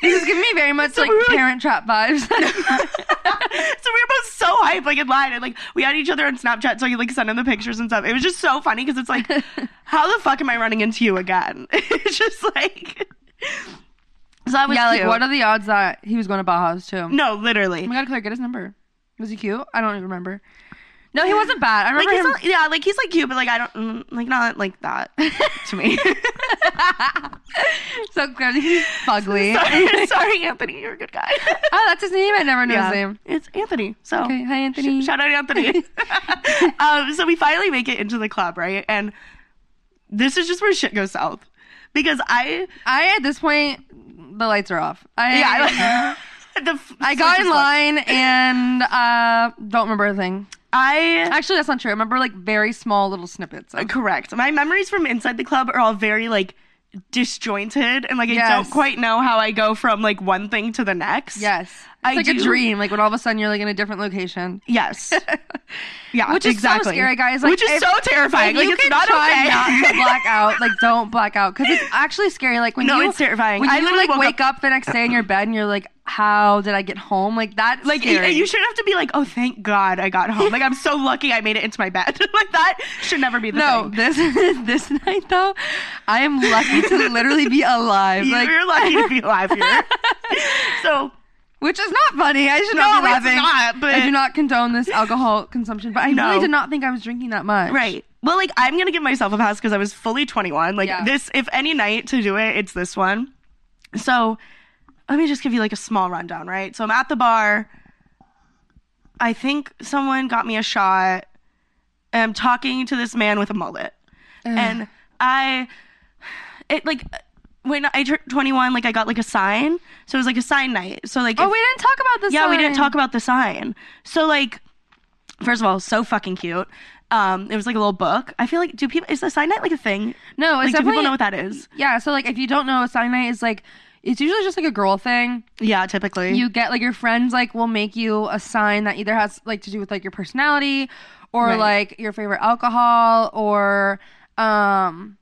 This is giving me very much So like we were, like- Parent Trap vibes. so we were both so hyped, like in line, and like we had each other on Snapchat, so I could like send him the pictures and stuff. It was just so funny because it's like, how the fuck am I running into you again? it's just like, so that was yeah, like what are the odds that he was going to Baja's too? no, literally. Oh my god, Claire, get his number. Was he cute? I don't even remember. No, he wasn't bad. I Like remember he's him. not, yeah, like he's like cute, but like I don't mm, like not like that to me. so clearly he's fugly. sorry, sorry, Anthony, you're a good guy. Oh, that's his name. I never knew Yeah, his name. It's Anthony. So Okay, hi Anthony. Sh- shout out Anthony. um, so we finally make it into the club, right? And this is just where shit goes south because I I at this point the lights are off. I yeah I, the f- I got in line and uh don't remember a thing. I Actually, that's not true. I remember like very small little snippets. Of, correct. My memories from inside the club are all very like disjointed and like I Yes. don't quite know how I go from like one thing to the next. Yes. It's I like a dream. Like when all of a sudden you're like in a different location. Yes. Yeah. Which is exactly. so scary, guys. Like, Which is if- so terrifying. Like you it's not try okay. not to black out. Like don't black out because it's actually scary. Like when No, you it's terrifying. When I you literally like wake up. the next day in your bed and you're like, how did I get home? Like that's like scary. you shouldn't have to be like, oh, thank God I got home. Like I'm so lucky I made it into my bed. like that should never be the no, thing. this this night though, I am lucky to literally be alive. Like, You're lucky to be alive here. so which is not funny. I should No, not be it's not, but- I do not condone this alcohol consumption. But I No. really did not think I was drinking that much. Right. Well, like I'm gonna give myself a pass because I was fully 21. Like Yeah. this, if any night to do it, it's this one. So let me just give you like a small rundown, right? So I'm at the bar. I think someone got me a shot. And I'm talking to this man with a mullet, and I, it like when I turned 21, like I got like a sign. So it was like a sign night. So like Oh, if- we didn't talk about this. yeah, we didn't talk about the sign. So like, first of all, so fucking cute. Um, it was like a little book. I feel like do people is the sign night like a thing? No, it's Like, do people definitely- know what that is? Yeah, so like if you don't know, a sign night is like it's usually just like a girl thing. Yeah, typically. You get like your friends like will make you a sign that either has like to do with like your personality or Right. like your favorite alcohol or um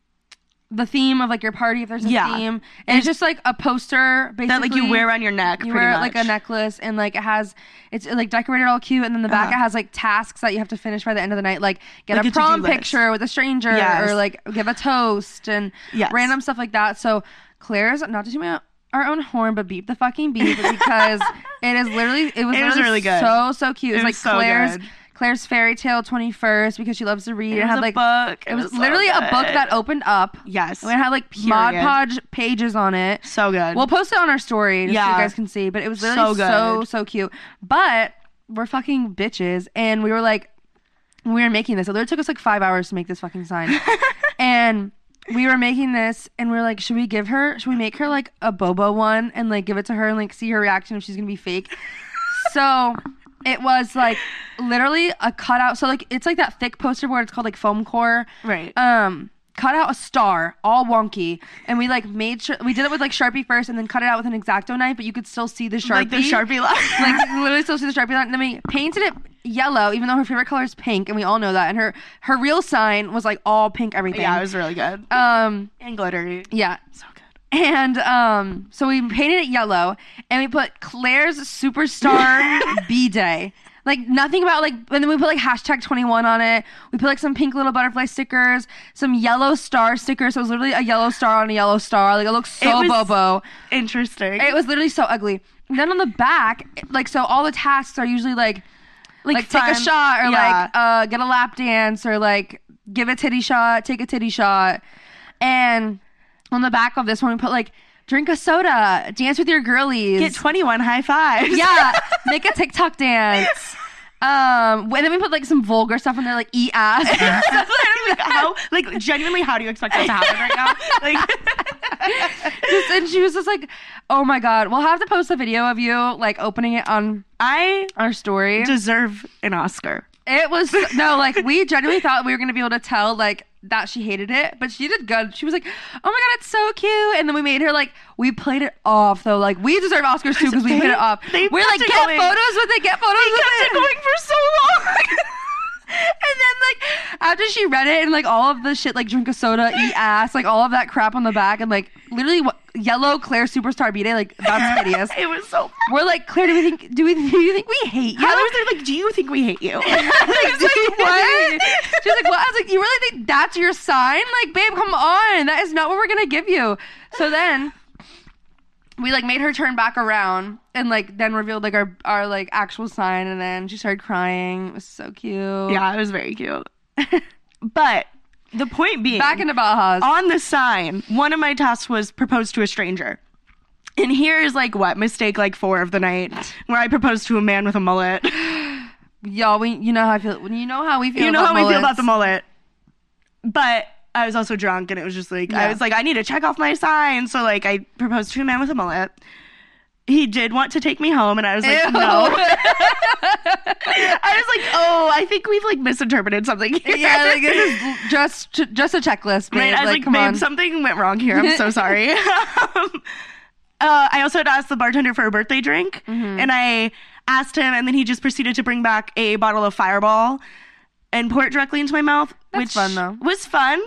the theme of like your party if there's a Yeah. theme. And it's just like a poster basically that like you wear on your neck. you pretty wear it much. like a necklace and like it has it's like decorated all cute and then the back Uh-huh. it has like tasks that you have to finish by the end of the night like get Like a a prom picture with a stranger Yes. or like give a toast and Yes. random stuff like that so claire's not to toot my our own horn but beep the fucking beep because it is literally it was, It was really good. so so cute It it's like so claire's good. Claire's fairy tale 21st because she loves to read It was had a like book. it was, so literally a book that opened up Yes. And it had like Mod Podge pages on it so good. We'll post it on our story just so Yeah. you guys can see. But it was literally So so good. so, cute. But we're fucking bitches, and we were like, we were making this. It literally took us like five hours to make this fucking sign, and we were making this, and we were like, should we give her? Should we make her like a Bobo one and like give it to her and like see her reaction if she's gonna be fake? so. It was like literally a cutout. So like it's like that thick poster board. It's called like foam core right. um cut out a star all wonky and we like made sure we did it with like sharpie first and then cut it out with an exacto knife but you could still see the sharpie like the sharpie line. like literally still see the sharpie line and then we painted it yellow even though her favorite color is pink and we all know that and her her real sign was like all pink everything yeah, it was really good. um and glittery. yeah So. And um, so we painted it yellow, and we put Claire's Superstar B Day. Like nothing about like, and then we put like hashtag twenty one on it. We put like some pink little butterfly stickers, some yellow star stickers. So it was literally a yellow star on a yellow star. Like it looks so It bobo. Interesting. It was literally so ugly. And then on the back, like so, all the tasks are usually like like, take a shot or Yeah. like uh, get a lap dance or like give a titty shot, take a titty shot. And on the back of this one, we put like drink a soda, dance with your girlies. Get 21 high fives. yeah, make a TikTok dance. Um, and then we put like some vulgar stuff in there, like eat ass. like, how like genuinely how do you expect that to happen right now? Like Just- and she was just like, "Oh my god, we'll have to post a video of you like opening it on I our story." deserve an Oscar. It was no, like we genuinely thought we were gonna be able to tell like that she hated it, but she did good. She was like, "Oh my god, it's so cute!" And then we made her like we played it off though. Like we deserve Oscars too because we They- played it off. We're like, get going. photos with it, get photos They with kept it. it going for so long. and then like after she read it and like all of the shit like drink a soda, eat ass, like all of that crap on the back, and like literally what, yellow Claire Superstar B Day, like that's hideous. it was so. We're like, Claire, do we think do we do you think we hate you? How was there like, do you think we hate you? like, what? She's like, what? I was like, you really think that's your sign? Like, babe, come on. That is not what we're gonna give you. So then we like made her turn back around and like then revealed like our our like actual sign and then she started crying. It was so cute. yeah, it was very cute. but the point being, Back into Bajas. on the sign, one of my tasks was propose to a stranger. And here is like what mistake like four of the night where I proposed to a man with a mullet. Y'all, we you know how I feel you know how we feel you know about how we feel about the mullet. But I was also drunk and it was just like I was like, I need to check off my sign. So like I proposed to a man with a mullet. He did want to take me home and I was like, Ew. no. I was like, oh, I think we've like misinterpreted something. Here. yeah, like this is just just a checklist, babe. Right, I was like, come babe, on. something went wrong here. I'm so sorry. um, uh, I also had asked the bartender for a birthday drink, Mm-hmm. and I asked him, and then he just proceeded to bring back a bottle of Fireball and pour it directly into my mouth, That's which fun, though. was fun.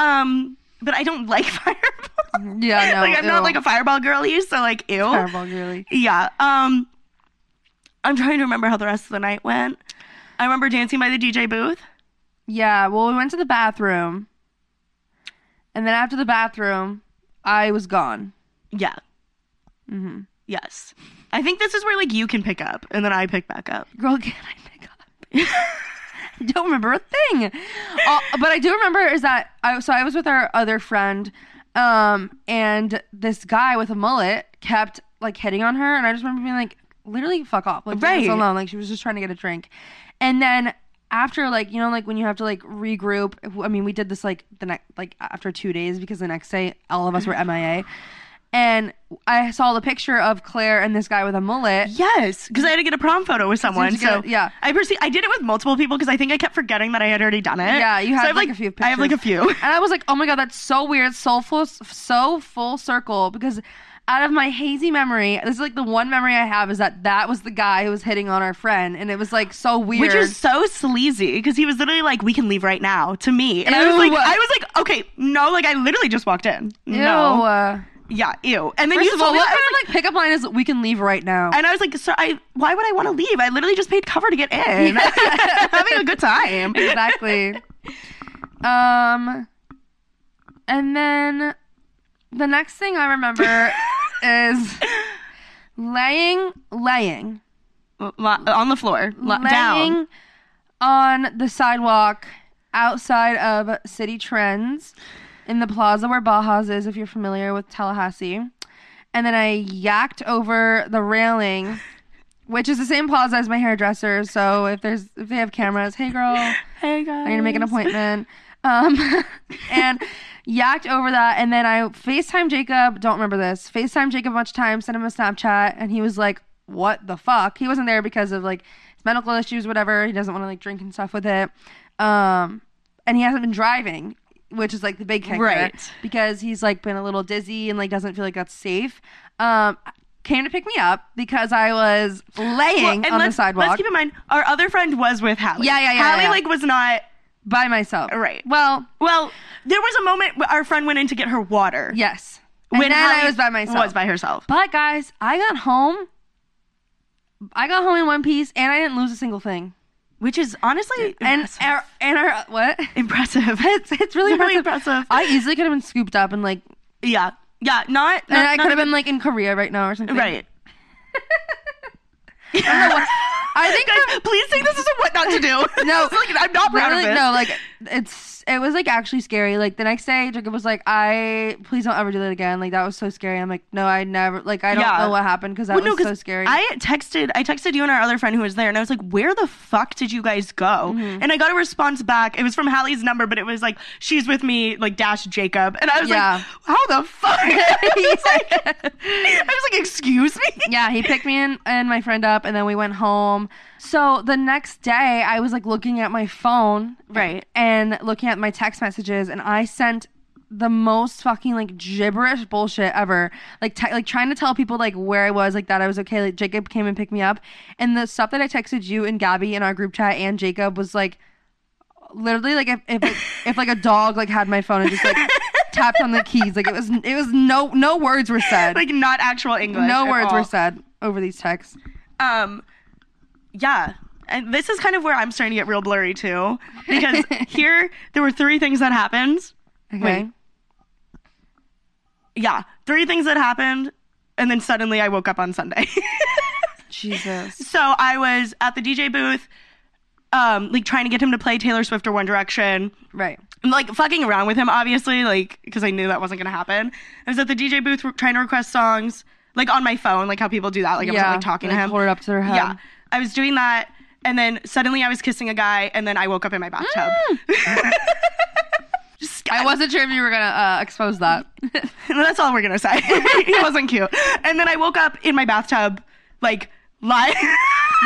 Um, but I don't like Fireball. Yeah, no, like I'm not like a Fireball girly, so like ew. Fireball, really. Yeah. Um, I'm trying to remember how the rest of the night went. I remember dancing by the DJ booth. Yeah, well, we went to the bathroom, and then after the bathroom, I was gone. Yeah. Mm-hmm. Yes. I think this is where like you can pick up and then I pick back up. Girl, can I pick up? I don't remember a thing. Uh, but I do remember is that I so I was with our other friend, um, and this guy with a mullet kept like hitting on her, and I just remember being like, literally, fuck off, like right. Right. alone. Like she was just trying to get a drink, and then after like you know like when you have to like regroup. I mean, we did this like the next like after two days because the next day all of us were MIA. And I saw the picture of Claire and this guy with a mullet. Yes, because I had to get a prom photo with someone. So get- yeah. I I did it with multiple people because I think I kept forgetting that I had already done it. Yeah, you So I have, like, a few pictures. I have like a few. And I was like, oh my god, that's so weird, so full, so full circle. Because out of my hazy memory, this is like the one memory I have is that that was the guy who was hitting on our friend, and it was like so weird. Which is so sleazy because he was literally like, "We can leave right now" to me, and I was like, Ew. "I was like, okay, no, like I literally just walked in, Ew. no, Uh, yeah, ew." And then first you of all, told me what I kind was of like pickup line is we can leave right now? and I was like, "So I, why would I want to leave? I literally just paid cover to get in, having a good time." exactly. Um, and then the next thing I remember is laying, laying. Li- on the floor, li- laying down. on the sidewalk outside of City Trends in the plaza where Baja's is, if you're familiar with Tallahassee. And then I yacked over the railing, which is the same plaza as my hairdresser. So if there's if they have cameras, hey girl, Hey guys, I need to make an appointment. Um, and yacked over that, and then I FaceTime Jacob. Don't remember this. FaceTime Jacob a bunch of times. Sent him a Snapchat, and he was like, "What the fuck?" He wasn't there because of like his medical issues, whatever. He doesn't want to like drink and stuff with it. Um, and he hasn't been driving, which is like the big kicker, Right. Because he's like been a little dizzy and like doesn't feel like that's safe. Um, came to pick me up because I was laying Well, on the sidewalk Let's keep in mind our other friend was with Hallie. Yeah, yeah, yeah, Hallie yeah. like was not by myself. Right. Well, Well, there was a moment our friend went in to get her water. yes. And Hallie I was by myself. Was by herself. But guys, I got home. I got home in one piece, and I didn't lose a single thing. Which is honestly And our, and our what? impressive. It's it's really Really impressive. I easily could have been scooped up and like, yeah. Yeah, not, and not I could have been like in Korea right now or something. right. I think Guys, please take this is a what not to do. No, like, I'm not proud Literally, of this. no, like it's it was like actually scary. Like the next day, Jacob was like, "I please don't ever do that again." Like that was so scary. I'm like, "No, I never." Like I don't Yeah. know what happened because that Well, no, so scary. I texted, I texted you and our other friend who was there, and I was like, "Where the fuck did you guys go?" Mm-hmm. And I got a response back. It was from Hallie's number, but it was like, "She's with me," like dash Jacob, and I was Yeah. like, "How the fuck?" I, was like, I was like, "Excuse me." yeah, he picked me and, and my friend up, and then we went home. So the next day, I was like looking at my phone, Right. and looking at my text messages, and I sent the most fucking like gibberish bullshit ever. Like te- like trying to tell people like where I was, like that I was okay. Like Jacob came and picked me up, and the stuff that I texted you and Gabby in our group chat and Jacob was like literally like if if, like, if like a dog like had my phone and just like tapped on the keys. Like it was it was no no words were said. Like not actual English. no words all. were said over these texts. Um, yeah. And this is kind of where I'm starting to get real blurry too, because here there were three things that happened. Okay. Wait. Yeah, three things that happened, and then suddenly I woke up on Sunday. Jesus. so I was at the DJ booth, um, like trying to get him to play Taylor Swift or One Direction. Right. I'm, like fucking around with him, obviously, like because I knew that wasn't gonna happen. I was at the DJ booth re- trying to request songs, like on my phone, like how people do that. Like I was like talking like, to him. Hold it up to their head. Yeah, I was doing that, and then suddenly I was kissing a guy, and then I woke up in my bathtub. Just, I wasn't sure if you were gonna uh, expose that. That's all we're gonna say. he wasn't cute. And then I woke up in my bathtub, like lying.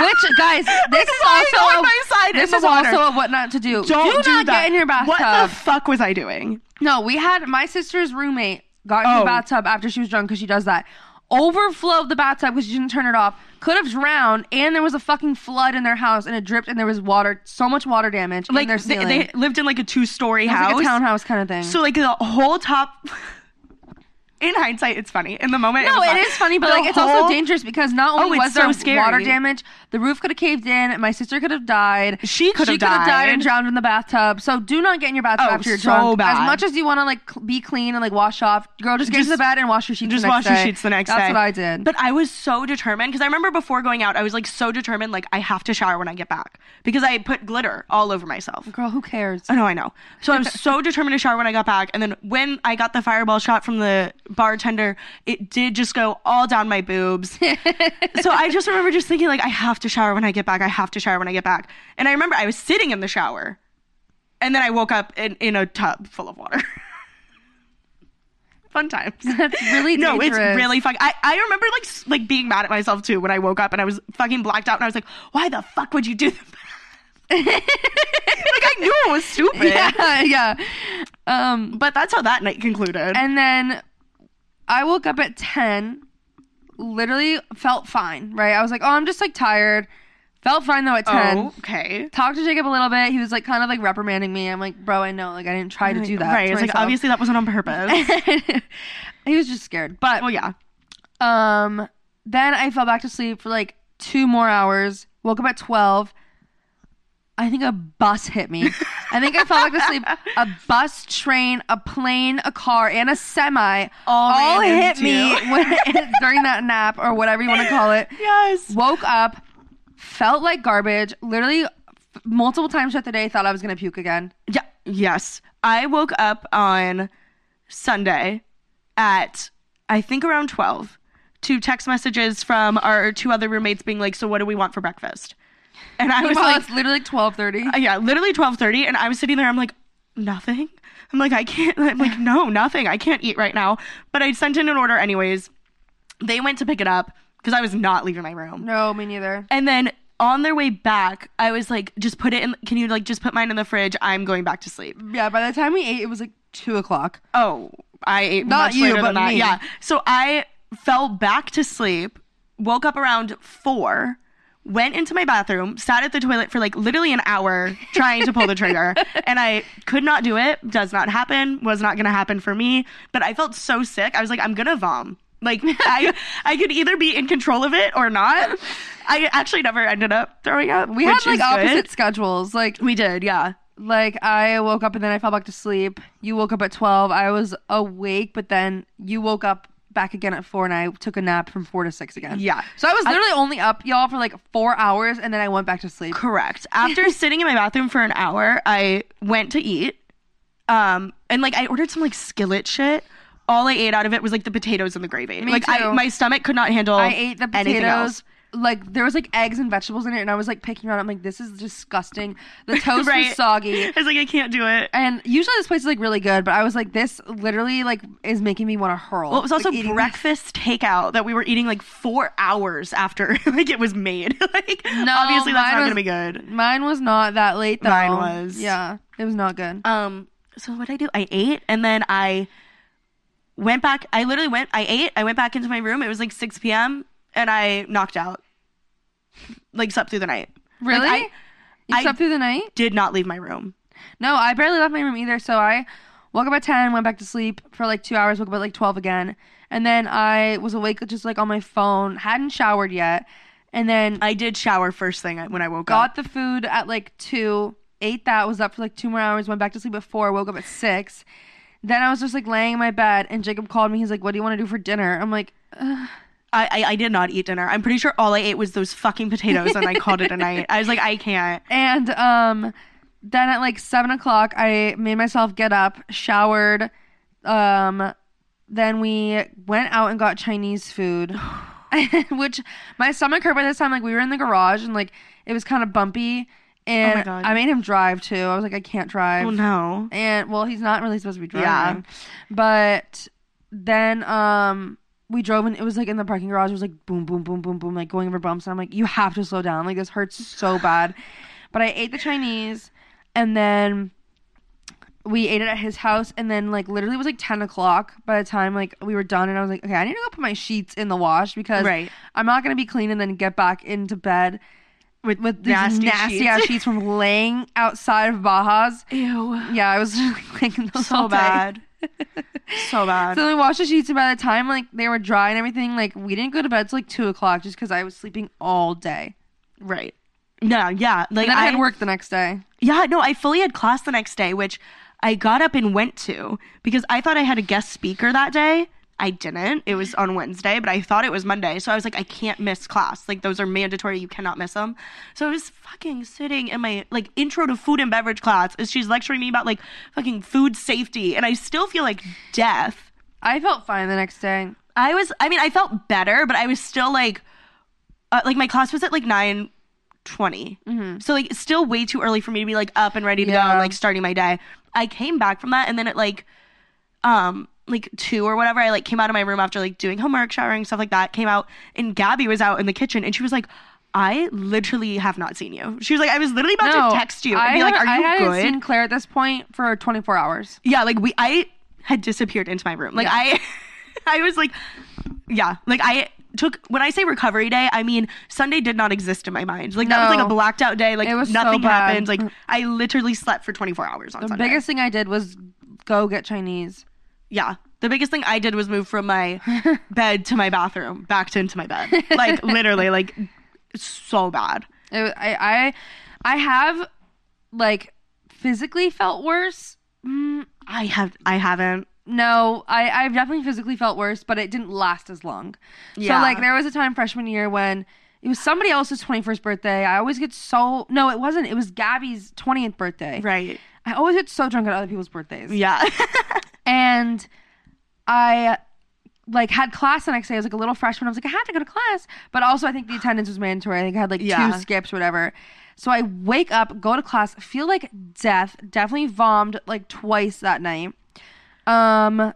Which guys, this is also on my side this is also a what not to do. Don't do, not that. get in your bathtub. What the fuck was I doing? no, we had my sister's roommate got in Oh. the bathtub after she was drunk because she does that. Overflowed the bathtub because she didn't turn it off. Could have drowned, and there was a fucking flood in their house, and it dripped, and there was water, so much water damage in Like their they, ceiling. they lived in like a two-story it was house. like a townhouse kind of thing. So like the whole top. In hindsight, it's funny. In the moment, No, it not. is funny, but The like it's also dangerous because not only Oh, was there so scary. water damage, the roof could have caved in. My sister could have died. She could have have died and drowned in the bathtub. So do not get in your bathtub Oh, after you're so drunk. bad. As much as you want to like cl- be clean and like wash off, girl, just get Just- into the bed and wash your sheets. Just the next wash your sheets the next That's day. That's what I did. But I was so determined because I remember before going out, I was like so determined, like I have to shower when I get back because I put glitter all over myself. girl, who cares? I know, I know. So I was so determined to shower when I got back, and then when I got the fireball shot from the bartender, it did just go all down my boobs. so I just remember just thinking like I have to shower when I get back. I have to shower when I get back. And I remember I was sitting in the shower, and then I woke up in, in a tub full of water. Fun times. That's really No, it's really fun. I, I remember like like being mad at myself too when I woke up and I was fucking blacked out and I was like, why the fuck would you do that? like I knew it was stupid. yeah, yeah. Um, But that's how that night concluded. and then I woke up at ten. Literally felt fine. Right? I was like, oh, I'm just like tired. Felt fine though at ten. oh, okay. talked to Jacob a little bit. He was like kind of like reprimanding me. I'm like, bro, I know, like I didn't try to do that. Right. to It's like obviously that wasn't on purpose. he was just scared. But well, yeah. um, then I fell back to sleep for like two more hours. Woke up at twelve. I think a bus hit me. I think I fell back to sleep. A bus, train, a plane, a car, and a semi All ran hit me when, during that nap or whatever you want to call it. Yes. Woke up, felt like garbage. Literally, f- multiple times throughout the day, thought I was gonna puke again. Yeah. Yes. I woke up on Sunday at I think around 12 to text messages from our two other roommates being like, "So what do we want for breakfast?" And I was like, it's literally like twelve thirty. Uh, yeah, literally twelve thirty, and I was sitting there. I'm like, nothing. I'm like, I can't. I'm like, no, nothing. I can't eat right now. But I sent in an order anyways. They went to pick it up because I was not leaving my room. No, me neither. And then on their way back, I was like, just put it in. Can you like just put mine in the fridge? I'm going back to sleep. Yeah, by the time we ate, it was like two o'clock. Oh, I ate Not much you, later but than that. me. Yeah. So I fell back to sleep, woke up around four, went into my bathroom, sat at the toilet for like literally an hour trying to pull the trigger, and I could not do it. Does not happen. Was not going to happen for me. But I felt so sick. I was like, I'm gonna vom. Like I, I could either be in control of it or not. I actually never ended up throwing up. We had like opposite good. schedules. Like We did, yeah. like I woke up and then I fell back to sleep. You woke up at twelve. I was awake, but then you woke up back again at four, and I took a nap from four to six again. Yeah. So I was literally only up, y'all, for like four hours, and then I went back to sleep. Correct. After sitting in my bathroom for an hour, I went to eat. Um, and like I ordered some like skillet shit. All I ate out of it was like the potatoes and the gravy. Me like I, my stomach could not handle. I ate the anything else. potatoes. Like there was like eggs and vegetables in it, and I was like picking around. I'm like, this is disgusting. The toast Right. was soggy. I was like, I can't do it. And usually this place is like really good, but I was like, this literally like is making me want to hurl. Well, it was also Like, breakfast takeout that we were eating like four hours after like it was made. like No, obviously that's not was- gonna be good. Mine was not that late though. Mine was. Yeah, it was not good. Um, so what I do? I ate and then I went back. I literally went. I ate. I went back into my room. It was like 6 p.m. and I knocked out. Like slept through the night. Like, Really? I you I- slept through the night? did not leave my room. No, I barely left my room either. So I woke up at ten, went back to sleep for like two hours, woke up at like twelve again, and then I was awake just like on my phone, hadn't showered yet, and then I did shower first thing when I woke got up. Got the food at like two, ate that, was up for like two more hours, went back to sleep at four, woke up at six. Then I was just like laying in my bed, and Jacob called me. He's like, "What do you want to do for dinner?" I'm like, I, I I did not eat dinner. I'm pretty sure all I ate was those fucking potatoes, and I called it a night. I was like, I can't. and um, then at like seven o'clock, I made myself get up, showered. Um, then we went out and got Chinese food, which my stomach hurt by this time. Like we were in the garage and like it was kind of bumpy, and Oh. I made him drive too. I was like, I can't drive. Oh no. And well, he's not really supposed to be driving. Yeah. driving. But then um we drove and it was like in the parking garage. It was like boom, boom, boom, boom, boom, like going over bumps. And I'm like, you have to slow down. Like this hurts so bad. But I ate the Chinese, and then we ate it at his house. And then like literally it was like ten o'clock by the time like we were done. And I was like, okay, I need to go put my sheets in the wash because Right. I'm not gonna be clean and then get back into bed With with these nasty nasty, sheets. ass sheets from laying outside of Baja's. Ew. Yeah, I was cleaning those all So day. bad. so bad. So we washed the sheets, and by the time like they were dry and everything, like we didn't go to bed till like two o'clock just because I was sleeping all day. right. No, yeah. Like I, I had work the next day. Yeah, no, I fully had class the next day, which I got up and went to because I thought I had a guest speaker that day. I didn't. It was on Wednesday, but I thought it was Monday. So I was like, I can't miss class. Like those are mandatory. You cannot miss them. So I was fucking sitting in my like intro to food and beverage class as she's lecturing me about like fucking food safety, and I still feel like death. I felt fine the next day. I was. I mean, I felt better, but I was still like, uh, like my class was at like nine twenty. So like, still way too early for me to be like up and ready to go and like starting my day. I came back from that, and then it like, um, like two or whatever, I like came out of my room after like doing homework, showering, stuff like that. Came out, and Gabby was out in the kitchen, and she was like. I literally have not seen you. She was like, I was literally about No, to text you and I be like, "Are I you hadn't good?" seen Claire at this point for 24 hours. yeah like we i had disappeared into my room like i i was like yeah like i took when i say recovery day i mean sunday did not exist in my mind like that was like a blacked out day like It was so nothing bad. happened like mm. i literally slept for 24 hours on Sunday. The sunday biggest thing I did was go get Chinese. Yeah the biggest thing i did was move from my bed to my bathroom back to into my bed like literally like so bad It, I, I, I have like physically felt worse. Mm, i have i haven't no, I, I've definitely physically felt worse, but it didn't last as long. Yeah. So like there was a time freshman year when it was somebody else's 21st birthday. I always get so no, it wasn't. It was Gabby's 20th birthday. right I always get so drunk at other people's birthdays. yeah And I like had class the next day. I was like a little freshman. I was like, I had to go to class. But also I think the attendance was mandatory. I think I had like Yeah. two skips or whatever. So I wake up, go to class, feel like death, definitely vomed like twice that night. Um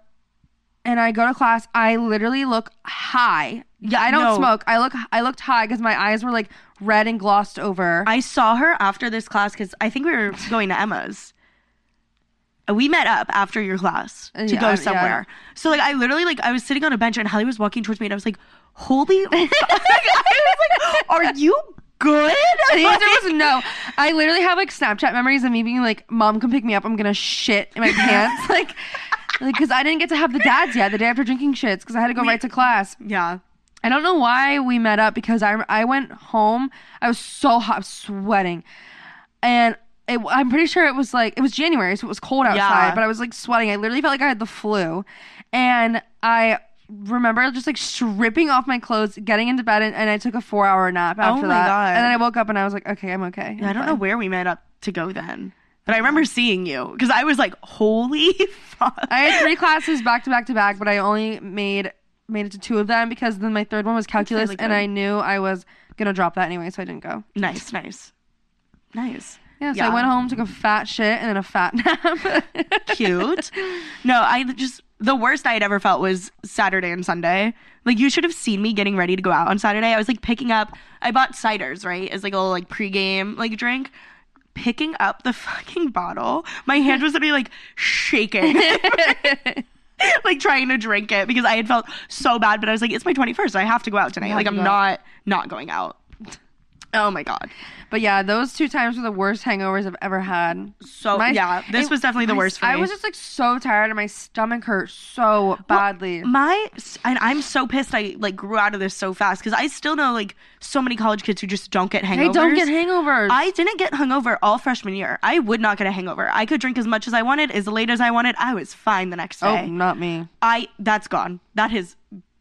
and I go to class, I literally look high. Yeah, I don't no. smoke. I look I looked high because my eyes were like red and glossed over. I saw her after this class because I think we were going to Emma's. We met up after your class to Uh, Yeah, go yeah. somewhere. So like I literally like I was sitting on a bench and Hallie was walking towards me and I was like, "Holy!" I was like, "Are you good?" The answer was no. I literally have like Snapchat memories of me being like, "Mom, come pick me up. I'm gonna shit in my pants." like, like because I didn't get to have the dads yet the day after drinking shits because I had to go right to class. yeah. I don't know why we met up because I I went home. I was so hot, I was sweating, and it, I'm pretty sure it was like it was January, so it was cold outside. Yeah. But I was like sweating. I literally felt like I had the flu, and I remember just like stripping off my clothes, getting into bed, and, and I took a four hour nap oh after that. Oh my that. God. And then I woke up and I was like, okay, I'm okay. Yeah, I I'm don't know fine. where we met up to go then, but I remember seeing you because I was like, "Holy fuck!" I had three classes back to back to back, but I only made made it to two of them because then my third one was calculus, really and good. I knew I was gonna drop that anyway, so I didn't go. nice, nice, nice. Yeah, so I went home, took a fat shit, and then a fat nap. cute. No, I just the worst I had ever felt was Saturday and Sunday. Like you should have seen me getting ready to go out on Saturday. I was like picking up. I bought ciders right as like a little like pregame like drink. Picking up the fucking bottle, my hand was literally like shaking, like trying to drink it because I had felt so bad. But I was like, it's my twenty first. I have to go out tonight. Like I'm not not going out. Oh my god. but yeah, those two times were the worst hangovers I've ever had. So My- yeah, this it- was definitely the my- worst for me. I was just like so tired, and my stomach hurt so badly. my and I'm so pissed I like grew out of this so fast because I still know like so many college kids who just don't get hangovers. they don't get hangovers. I didn't get hungover all freshman year. I would not get a hangover. I could drink as much as I wanted, as late as I wanted. I was fine the next oh, day. oh, not me. I that's gone. That is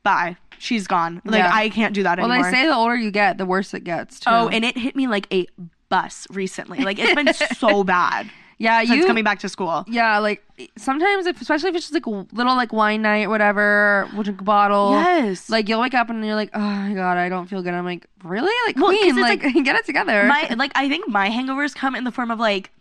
bye. She's gone. Like Yeah. I can't do that Well, anymore. they say the older you get, the worse it gets. Too. oh, and it hit me like a bus recently. Like it's been so bad yeah, since you coming back to school. Yeah, like sometimes, if, especially if it's just like a little like wine night whatever, we'll drink a bottle. Yes. Like you'll wake up and you're like, oh my god, I don't feel good. I'm like, really? Like Well, 'cause queen, it's like, like- get it together. my like I think my hangovers come in the form of like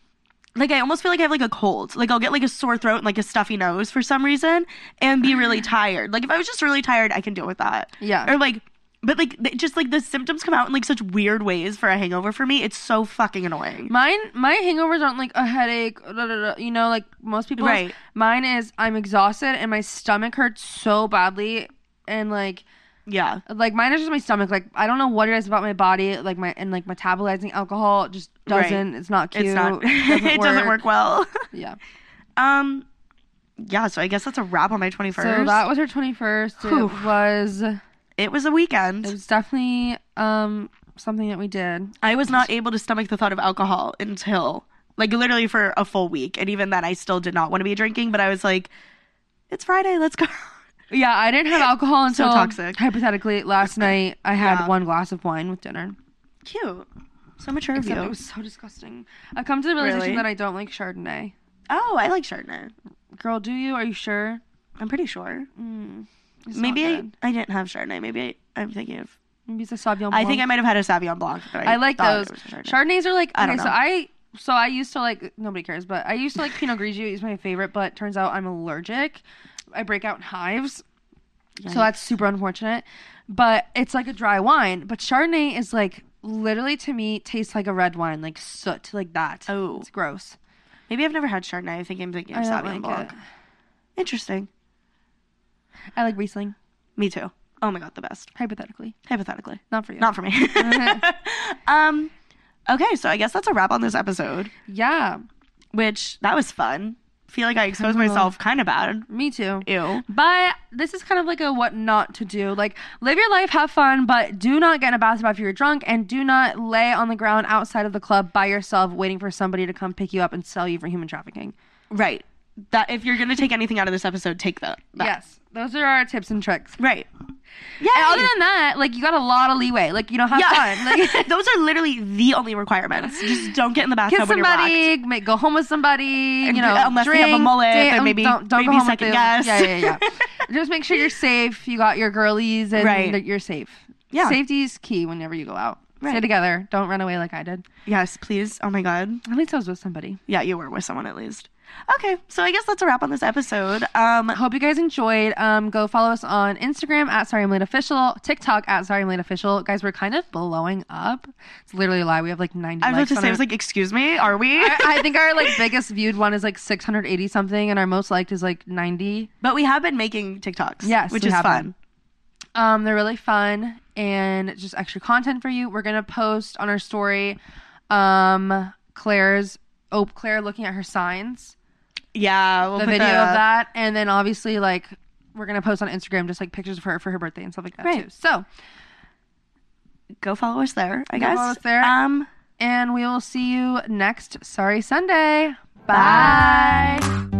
like I almost feel like I have like a cold. Like I'll get like a sore throat and like a stuffy nose for some reason and be really tired. Like if I was just really tired, I can deal with that. Yeah. Or like but like th- just like the symptoms come out in like such weird ways for a hangover for me. It's so fucking annoying. Mine, my hangovers aren't like a headache, da, da, da, you know, like most people. Right. Mine is I'm exhausted and my stomach hurts so badly, and like, Yeah. like mine is just my stomach. Like I don't know what it is about my body, like my and like metabolizing alcohol just doesn't. It's not cute. It's not doesn't it doesn't work well. Yeah. um yeah, so I guess that's a wrap on my 21st. So that was her 21st. Whew. It was. It it was a weekend. It was definitely um something that we did. I was not able to stomach the thought of alcohol until like literally for a full week. And even then I still did not want to be drinking, but I was like, it's Friday, let's go. Yeah, I didn't have alcohol So until toxic. hypothetically last night. I had Yeah. one glass of wine with dinner. Cute. So mature of Except you. it was so disgusting. I come to the realization Really? that I don't like Chardonnay. Oh, I like Chardonnay. Girl, do you? Are you sure? I'm pretty sure. Mm, it's not Maybe I, good. I didn't have Chardonnay. Maybe I, I'm thinking of. maybe it's a Sauvignon Blanc. I think I might have had a Sauvignon Blanc. But I, I like thought those. it was a Chardonnay. Chardonnays are like I okay. don't So know. I so I used to like nobody cares, but I used to like Pinot Grigio. It's my favorite, but turns out I'm allergic. I break out in hives, so that's super unfortunate. But it's like a dry wine. But Chardonnay is like literally to me tastes like a red wine, like soot, like that. Oh. it's gross. Maybe I've never had Chardonnay. I think I'm thinking of Sauvignon like Blanc. it. Interesting. I like Riesling, Me too. Oh my god, the best. hypothetically, Hypothetically, not for you. not for me. um. Okay, so I guess that's a wrap on this episode. yeah, Which that was fun. Feel like I exposed mm-hmm. myself kind of bad. me too. Ew. But this is kind of like a what not to do. Like live your life, have fun, but do not get in a bathtub if you're drunk, and do not lay on the ground outside of the club by yourself, waiting for somebody to come pick you up and sell you for human trafficking. Right. That if you're gonna take anything out of this episode, take that. that. Yes, those are our tips and tricks. Right. Yeah. And other than that, like you got a lot of leeway. Like you know, have fun. Like, Those are literally the only requirements. Just don't get in the bathtub kiss somebody, make, go home with somebody. And You know, unless they drink, have a mullet, dance, then maybe- don't, don't maybe go home with second them. guess. Yeah, yeah, yeah. Just make sure you're safe. You got your girlies, and Right. that you're safe. Yeah. safety is key whenever you go out. Stay together. Don't run away like I did. Yes, please. Oh my god. At least I was with somebody. Yeah, you were with someone at least. Okay, so I guess that's a wrap on this episode. Um, Hope you guys enjoyed. Um, go follow us on Instagram at Sorry I'm Late Official, TikTok at Sorry I'm Late Official. Guys, we're kind of blowing up. It's literally a lie. We have like 90 I was about likes to on say, I our- was like, excuse me, are we? I, I think our like biggest viewed one is like 680 something, and our most liked is like 90. but we have been making TikToks. Yes, which we is have fun. been. Um, they're really fun and just extra content for you. We're gonna post on our story, um, Claire's oh Claire looking at her signs. Yeah, we'll the put video that of up. that, and then obviously like we're gonna post on Instagram just like pictures of her for her birthday and stuff like that Right. too. So, Go follow us there. I Go guess. follow us there. Um. and we will see you next Sorry Sunday. Bye. Bye.